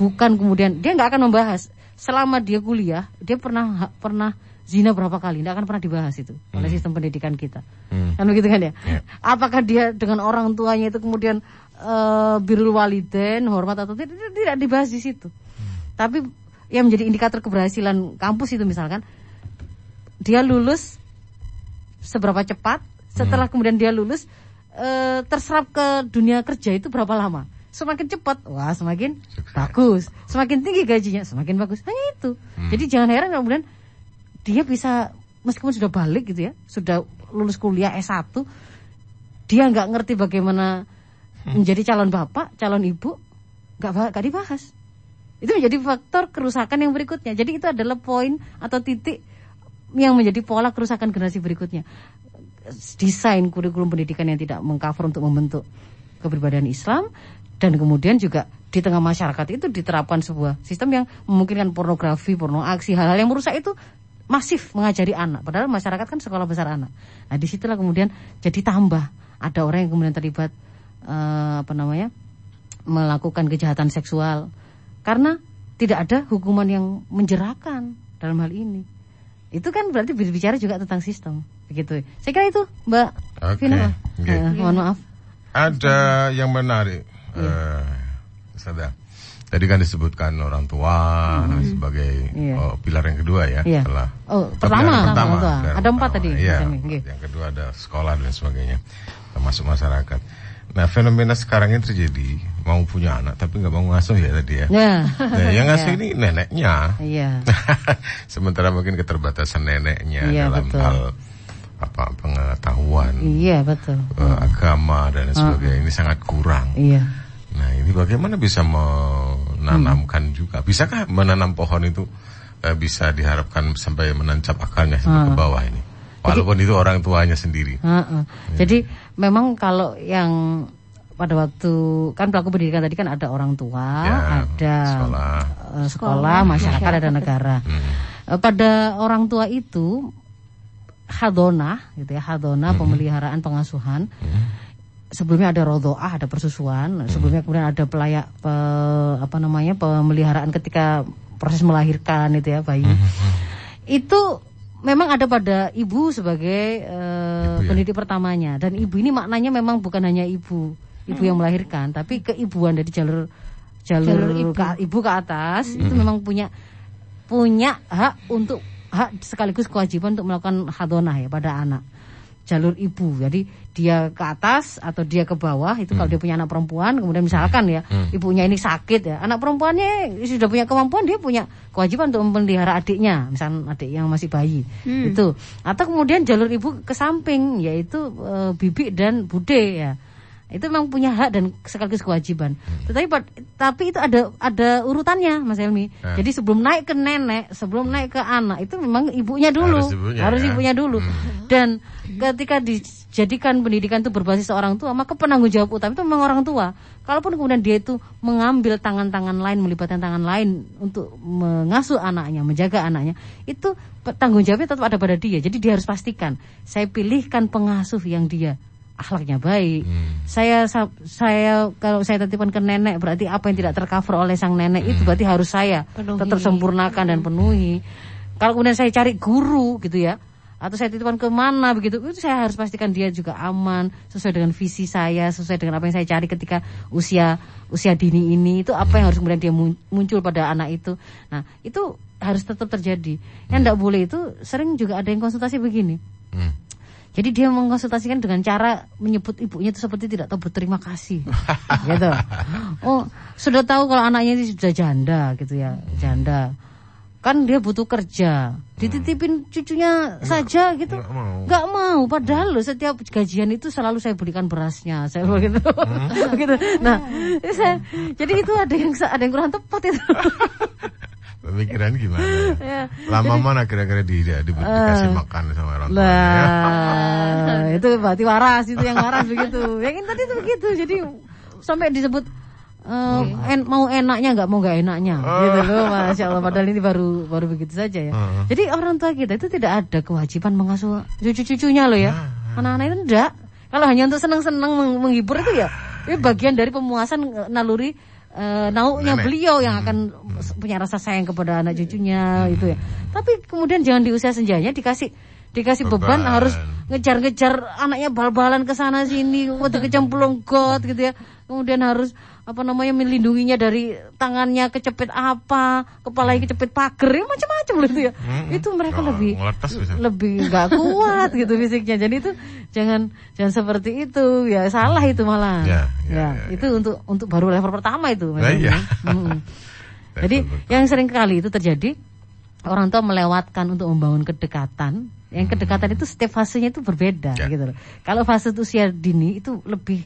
bukan kemudian dia nggak akan membahas selama dia kuliah dia pernah pernah zina berapa kali, tidak akan pernah dibahas itu oleh sistem pendidikan kita. Hmm. Kan begitu kan ya? Ya. Apakah dia dengan orang tuanya itu kemudian eh birrul waliden, hormat atau tidak, tidak tidak dibahas di situ. Tapi yang menjadi indikator keberhasilan kampus itu misalkan dia lulus seberapa cepat, setelah kemudian dia lulus eh terserap ke dunia kerja itu berapa lama? Semakin cepat, wah semakin bagus. Semakin tinggi gajinya, semakin bagus. Hanya itu. Jadi jangan heran kemudian dia bisa meskipun sudah balik gitu ya, sudah lulus kuliah S1, dia nggak ngerti bagaimana menjadi calon bapak, calon ibu, nggak nggak dibahas. Itu menjadi faktor kerusakan yang berikutnya. Jadi itu adalah poin atau titik yang menjadi pola kerusakan generasi berikutnya. Desain kurikulum pendidikan yang tidak mengcover untuk membentuk kepribadian Islam dan kemudian juga di tengah masyarakat itu diterapkan sebuah sistem yang memungkinkan pornografi, porno aksi, hal-hal yang merusak itu masif mengajari anak. Padahal masyarakat kan sekolah besar anak. Nah di situlah kemudian jadi tambah ada orang yang kemudian terlibat eh, apa namanya melakukan kejahatan seksual karena tidak ada hukuman yang menjerakan dalam hal ini. Itu kan berarti berbicara juga tentang sistem, begitu. Saya kira itu, Mbak Oke, Vina. oke. Eh, mohon maaf. Ada yang menarik, eh Sada. Tadi kan disebutkan orang tua sebagai Iya. oh, pilar yang kedua ya. Iya. Setelah Oh, pertama, pilar Ada empat pertama. tadi, Iya. Nggih. Yang kedua ada sekolah dan sebagainya, termasuk masyarakat. Nah, fenomena sekarang ini terjadi mau punya anak tapi nggak mau ngasuh ya tadi ya. Ya. Nah, yang (laughs) ngasuh ini neneknya. Iya. (laughs) Sementara mungkin keterbatasan neneknya Iya, dalam betul. hal apa pengetahuan Iya betul. eh, agama dan lain sebagainya ini sangat kurang. Iya. Nah ini bagaimana bisa menanamkan juga? Bisakah menanam pohon itu eh, bisa diharapkan sampai menancap akarnya sampai ke bawah ini? Walaupun itu orang tuanya sendiri. Heeh. Jadi memang kalau yang pada waktu kan pelaku pendidikan tadi kan ada orang tua, Ya, ada sekolah. eh, sekolah, masyarakat, ada negara. Eh, Pada orang tua itu hadona, gitu ya, hadona pemeliharaan pengasuhan. Sebelumnya ada rodoah, ada persusuan. Sebelumnya kemudian ada pelayak pe- apa namanya pemeliharaan ketika proses melahirkan itu ya bayi. Itu memang ada pada ibu sebagai eh, Ibu ya? pendidik pertamanya dan ibu ini maknanya memang bukan hanya ibu, ibu yang melahirkan, tapi keibuan dari jalur jalur, Jalur ibu. Ke, ibu ke atas itu memang punya punya hak untuk hak sekaligus kewajiban untuk melakukan hadonah ya pada anak jalur ibu. Jadi dia ke atas atau dia ke bawah itu kalau dia punya anak perempuan kemudian misalkan ya ibunya ini sakit ya anak perempuannya sudah punya kemampuan dia punya kewajiban untuk memelihara adiknya misalkan adik yang masih bayi itu atau kemudian jalur ibu ke samping yaitu eh, bibi dan bude ya itu memang punya hak dan sekaligus kewajiban. Tetapi pad- tapi itu ada ada urutannya Mas Helmi. Ya. Jadi sebelum naik ke nenek, sebelum naik ke anak itu memang ibunya dulu, Harus ibunya, harus ya. ibunya dulu. Dan ketika dijadikan pendidikan itu berbasis orang tua, maka penanggung jawab utama itu memang orang tua. Kalaupun kemudian dia itu mengambil tangan-tangan lain, melibatkan tangan lain untuk mengasuh anaknya, menjaga anaknya, itu tanggung jawabnya tetap ada pada dia. Jadi dia harus pastikan, saya pilihkan pengasuh yang dia akhlaknya baik. Saya sa- saya kalau saya titipkan ke nenek berarti apa yang tidak tercover oleh sang nenek itu berarti harus saya Penuhi. tetap sempurnakan dan penuhi. Kalau kemudian saya cari guru gitu ya atau saya titipkan ke mana begitu itu saya harus pastikan dia juga aman sesuai dengan visi saya sesuai dengan apa yang saya cari ketika usia usia dini ini itu apa yang harus kemudian dia mun- muncul pada anak itu nah itu harus tetap terjadi yang tidak boleh itu sering juga ada yang konsultasi begini Hmm. Jadi dia mengkonsultasikan dengan cara menyebut ibunya itu seperti tidak tahu berterima kasih. (laughs) gitu. Oh, sudah tahu kalau anaknya ini sudah janda gitu ya, janda. Kan dia butuh kerja. Dititipin cucunya saja gitu. nggak mau. Nggak mau, padahal loh setiap gajian itu selalu saya belikan berasnya. Saya begitu. begitu. (laughs) Nah, saya, jadi itu ada yang ada yang kurang tepat itu. (laughs) Pemikiran gimana? Ya. (laughs) Lama mana kira-kira di, di, di- dikasih makan sama orang tua? Nah, itu berarti waras itu yang waras begitu. (laughs) Yang ini tadi itu begitu. Jadi sampai disebut eh, en- mau enaknya nggak mau nggak enaknya gitu loh masya Allah padahal ini baru baru begitu saja ya Heeh. jadi orang tua kita itu tidak ada kewajiban mengasuh cucu-cucunya loh ya anak-anak itu enggak kalau hanya untuk senang-senang meng- menghibur itu ya ini bagian dari pemuasan eh, naluri eh, nauknya Nenek. beliau yang akan punya rasa sayang kepada anak cucunya itu ya tapi kemudian jangan di usia senjanya dikasih dikasih beban, Beban. harus ngejar-ngejar anaknya bal-balan ke sana sini, waktu kecemplung got gitu ya. Kemudian harus apa namanya melindunginya dari tangannya kecepit apa, kepalanya kecepit pagar, ya macam-macam loh itu ya. Itu mereka Oh, lebih ngeletas lebih nggak (laughs) kuat gitu fisiknya. Jadi itu jangan jangan seperti itu ya salah itu malah. Ya, ya, Ya, ya, itu untuk untuk baru level pertama itu. Nah, Andi. iya. (laughs) Mm. Jadi yang sering kali itu terjadi orang tua melewatkan untuk membangun kedekatan. Yang kedekatan itu setiap fasenya itu berbeda Ya. gitu loh. Kalau fase usia dini itu lebih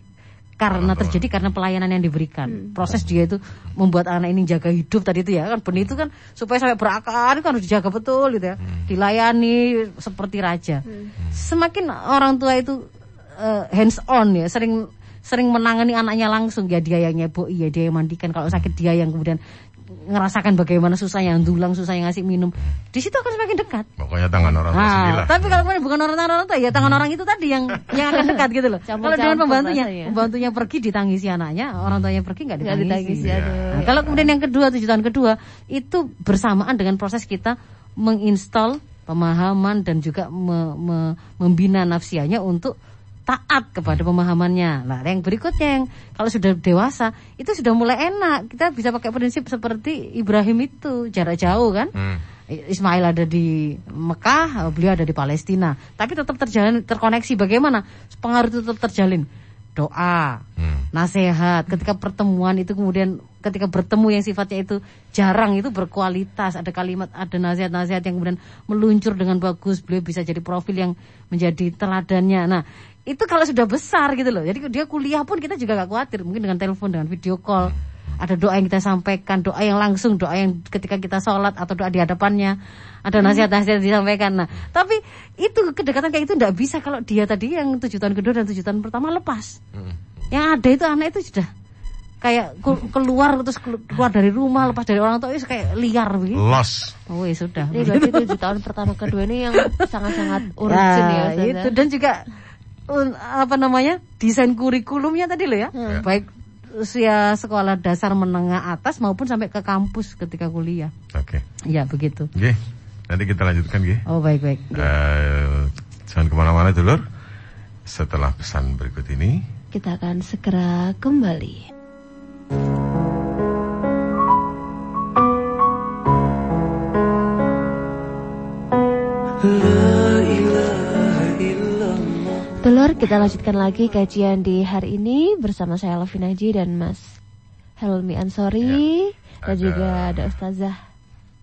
karena terjadi karena pelayanan yang diberikan. Proses dia itu membuat anak ini jaga hidup tadi itu ya kan. Benih itu kan supaya sampai berakar kan harus dijaga betul gitu ya. Dilayani seperti raja. Semakin orang tua itu eh, hands on ya, sering sering menangani anaknya langsung. Ya dia yang nyebok, iya dia yang mandikan. Kalau sakit dia yang kemudian ngerasakan bagaimana susahnya dulang susahnya ngasih minum di situ akan semakin dekat Pokoknya tangan orang tua Nah, tapi kalau kemudian bukan orang orang tua ya tangan orang itu tadi yang yang akan dekat gitu loh. Campur-campur Kalau dengan pembantunya, rasanya. pembantunya pergi ditangisi anaknya, orang tuanya pergi nggak ditangisi. ditangisi, Iya. aduh. Nah, kalau kemudian yang kedua tujuh tahun kedua itu bersamaan dengan proses kita menginstal pemahaman dan juga me- me- membina nafsianya untuk taat kepada pemahamannya. Nah, yang berikutnya yang kalau sudah dewasa itu sudah mulai enak. Kita bisa pakai prinsip seperti Ibrahim itu jarak jauh kan. Hmm. Ismail ada di Mekah, beliau ada di Palestina. Tapi tetap terjalin terkoneksi. Bagaimana pengaruh itu tetap terjalin? doa, Hmm. nasihat. Ketika pertemuan itu kemudian ketika bertemu yang sifatnya itu jarang itu berkualitas. Ada kalimat, ada nasihat-nasihat yang kemudian meluncur dengan bagus. Beliau bisa jadi profil yang menjadi teladannya. Nah, itu kalau sudah besar gitu loh. Jadi dia kuliah pun kita juga gak khawatir. Mungkin dengan telepon, dengan video call. Ada doa yang kita sampaikan, doa yang langsung, doa yang ketika kita sholat atau doa di hadapannya. Ada nasihat-nasihat yang disampaikan. Nah, tapi itu kedekatan kayak itu tidak bisa kalau dia tadi yang tujuh tahun kedua dan tujuh tahun pertama lepas. Hmm. Yang ada itu anak itu sudah kayak ku- keluar terus kelu- keluar dari rumah lepas dari orang tua itu kayak liar begitu. Loss. Oh ya sudah. Ini berarti tujuh tahun pertama kedua ini yang sangat-sangat (laughs) urgent ya, Ya, itu dan juga apa namanya desain kurikulumnya tadi loh ya, Hmm. baik usia sekolah dasar menengah atas maupun sampai ke kampus ketika kuliah. Oke. Ya begitu. Oke. Nanti kita lanjutkan, Ge. Oh baik baik. Eh, jangan ke mana-mana dulur. Setelah pesan berikut ini, Kita akan segera kembali. Kita lanjutkan lagi kajian di hari ini bersama saya Lovina Ji dan Mas Helmi Ansori dan ada- juga ada Ustazah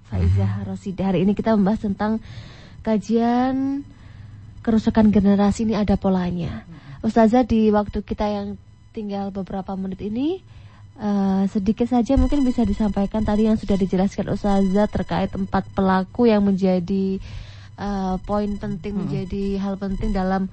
Faizah Rosida. Hari ini kita membahas tentang kajian kerusakan generasi ini ada polanya. Ustazah di waktu kita yang tinggal beberapa menit ini eh, sedikit saja mungkin bisa disampaikan tadi yang sudah dijelaskan Ustazah terkait empat pelaku yang menjadi eh, poin penting menjadi hal penting dalam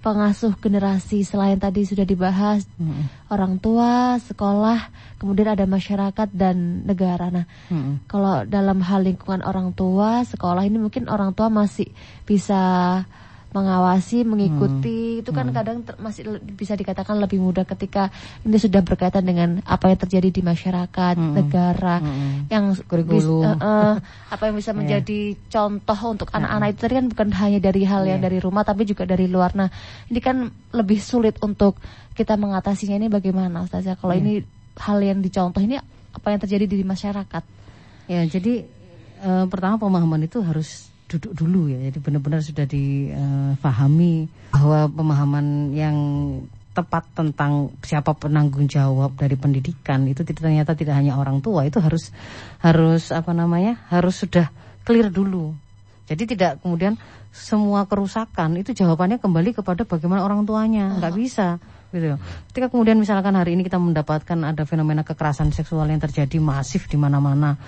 pengasuh generasi selain tadi sudah dibahas Mm-mm. orang tua, sekolah, kemudian ada masyarakat dan negara. Nah, Mm-mm. kalau dalam hal lingkungan orang tua, sekolah ini mungkin orang tua masih bisa mengawasi, mengikuti. Itu kan kadang ter- masih bisa dikatakan lebih mudah ketika ini sudah berkaitan dengan apa yang terjadi di masyarakat, Mm-mm. negara, Mm-mm. yang bis- Kurikulum. eh, eh, (laughs) apa yang bisa menjadi contoh untuk anak-anak itu tadi kan bukan hanya dari hal yang dari rumah tapi juga dari luar. Nah, ini kan lebih sulit untuk kita mengatasinya ini bagaimana Ustazah? Kalau ini hal yang dicontoh ini apa yang terjadi di masyarakat? Ya, jadi eh, pertama pemahaman itu harus duduk dulu ya. Jadi benar-benar sudah difahami bahwa pemahaman yang tepat tentang siapa penanggung jawab dari pendidikan itu ternyata tidak hanya orang tua itu harus harus apa namanya harus sudah clear dulu. Jadi tidak kemudian semua kerusakan itu jawabannya kembali kepada bagaimana orang tuanya. Nggak bisa gitu. Ketika kemudian misalkan hari ini kita mendapatkan ada fenomena kekerasan seksual yang terjadi masif di mana-mana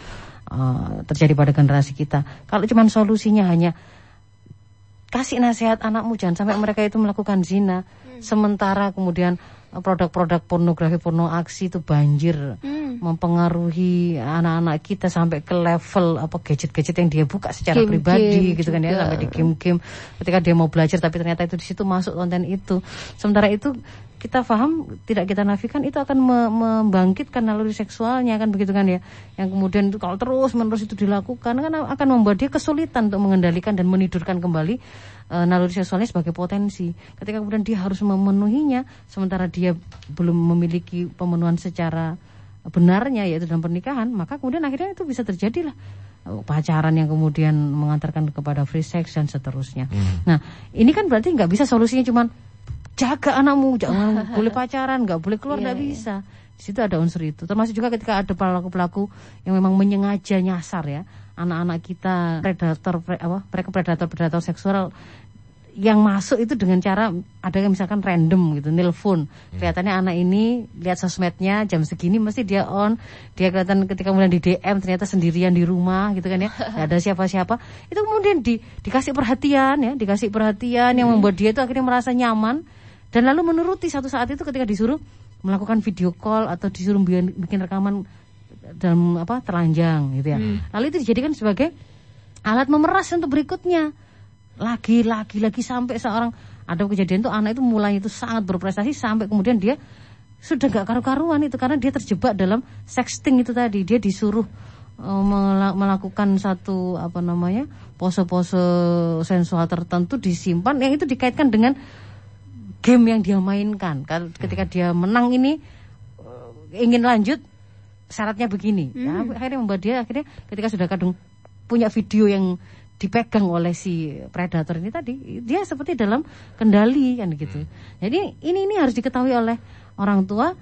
eh, terjadi pada generasi kita. Kalau cuman solusinya hanya kasih nasihat anakmu jangan sampai mereka itu melakukan zina. Sementara kemudian eh, produk-produk pornografi porno aksi itu banjir mempengaruhi anak-anak kita sampai ke level apa gadget-gadget yang dia buka secara Game-game pribadi gitu kan ya sampai di game-game. Ketika dia mau belajar tapi ternyata itu di situ masuk konten itu. Sementara itu kita paham tidak kita nafikan itu akan me- membangkitkan naluri seksualnya kan begitu kan ya? Yang kemudian itu kalau terus menerus itu dilakukan kan akan membuat dia kesulitan untuk mengendalikan dan menidurkan kembali eh, naluri seksualnya sebagai potensi. Ketika kemudian dia harus memenuhinya sementara dia belum memiliki pemenuhan secara benarnya yaitu dalam pernikahan maka kemudian akhirnya itu bisa terjadilah eh, pacaran yang kemudian mengantarkan kepada free sex dan seterusnya. Nah ini kan berarti nggak bisa solusinya cuman jaga anakmu jangan (laughs) boleh pacaran nggak boleh keluar nggak iya. bisa. Di situ ada unsur itu. Termasuk juga ketika ada pelaku-pelaku yang memang menyengaja nyasar ya. Anak-anak kita predator pre- apa mereka predator predator seksual yang masuk itu dengan cara ada yang misalkan random gitu nelpon. Kelihatannya anak ini lihat sosmednya jam segini mesti dia on. Dia kelihatan ketika kemudian di DM ternyata sendirian di rumah gitu kan ya. (laughs) Nggak ada siapa-siapa. Itu kemudian di, dikasih perhatian ya dikasih perhatian yang membuat dia itu akhirnya merasa nyaman dan lalu menuruti satu saat itu ketika disuruh melakukan video call atau disuruh bikin, bikin rekaman dalam apa telanjang gitu ya. Lalu itu dijadikan sebagai alat memeras untuk berikutnya. Lagi lagi lagi sampai seorang ada kejadian tuh anak itu mulai itu sangat berprestasi sampai kemudian dia sudah gak karu-karuan itu karena dia terjebak dalam sexting itu tadi. Dia disuruh eh, mela- melakukan satu apa namanya pose-pose sensual tertentu disimpan yang itu dikaitkan dengan game yang dia mainkan. Kalau ketika dia menang ini eh, ingin lanjut syaratnya begini. Ya, akhirnya membuat dia akhirnya ketika sudah kadung punya video yang dipegang oleh si predator ini tadi dia seperti dalam kendali kan gitu. Jadi ini ini harus diketahui oleh orang tua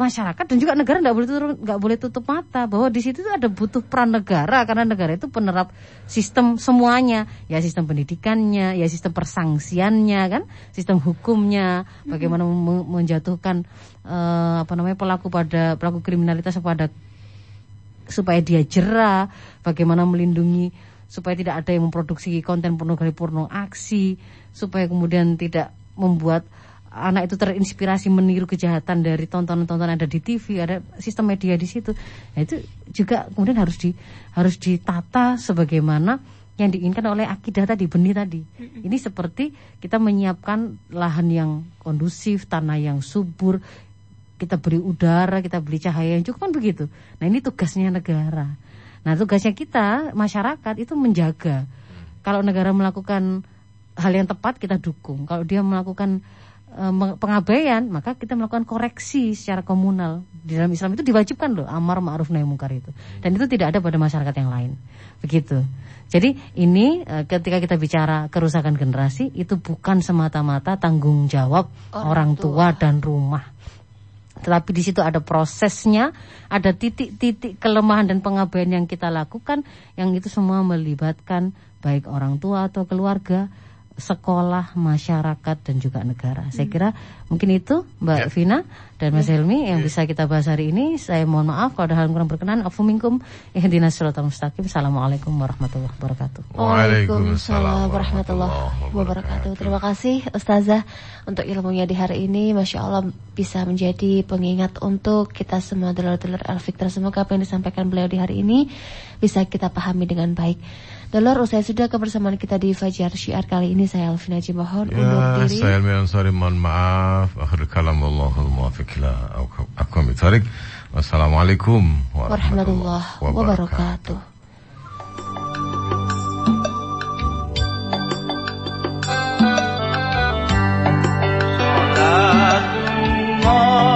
masyarakat dan juga negara nggak boleh tutup nggak boleh tutup mata bahwa di situ tuh ada butuh peran negara karena negara itu penerap sistem semuanya. Ya sistem pendidikannya ya sistem persangsiannya kan? Sistem hukumnya bagaimana me- menjatuhkan eh, apa namanya pelaku pada pelaku kriminalitas pada supaya dia jera, bagaimana melindungi supaya tidak ada yang memproduksi konten pornografi porno aksi, supaya kemudian tidak membuat anak itu terinspirasi meniru kejahatan dari tontonan-tontonan ada di TV, ada sistem media di situ. Nah, itu juga kemudian harus di harus ditata sebagaimana yang diinginkan oleh akidah tadi benih tadi. Ini seperti kita menyiapkan lahan yang kondusif, tanah yang subur, kita beri udara, kita beri cahaya yang cukup kan begitu. Nah ini tugasnya negara. Nah tugasnya kita masyarakat itu menjaga. Kalau negara melakukan hal yang tepat kita dukung. Kalau dia melakukan pengabaian maka kita melakukan koreksi secara komunal. Di dalam Islam itu diwajibkan loh amar ma'ruf nahi mungkar itu. Dan itu tidak ada pada masyarakat yang lain. Begitu. Jadi ini e, ketika kita bicara kerusakan generasi itu bukan semata-mata tanggung jawab Orang orang, tua. tua dan rumah tetapi di situ ada prosesnya, ada titik-titik kelemahan dan pengabaian yang kita lakukan, yang itu semua melibatkan baik orang tua atau keluarga, sekolah, masyarakat dan juga negara. Saya Hmm. kira mungkin itu Mbak Ya. Vina dan Mas Helmi yang bisa kita bahas hari ini. Saya mohon maaf kalau ada hal yang kurang berkenan. Afu minkum ihdinas siratal mustaqim. Assalamualaikum warahmatullahi wabarakatuh. Waalaikumsalam warahmatullahi wabarakatuh. Terima kasih Ustazah untuk ilmunya di hari ini. Masya Allah bisa menjadi pengingat untuk kita semua dulur-dulur Al-Fikr. Semoga apa yang disampaikan beliau di hari ini bisa kita pahami dengan baik. Dolor usai sudah kebersamaan kita di Fajar Syiar kali ini saya Alvin Haji mohon ya, undur diri. Saya Elmi Ansari mohon maaf. Akhir kalam Allahul muwaffiq Aku aqwamit thariq. Wassalamualaikum warahmatullahi wabarakatuh. Oh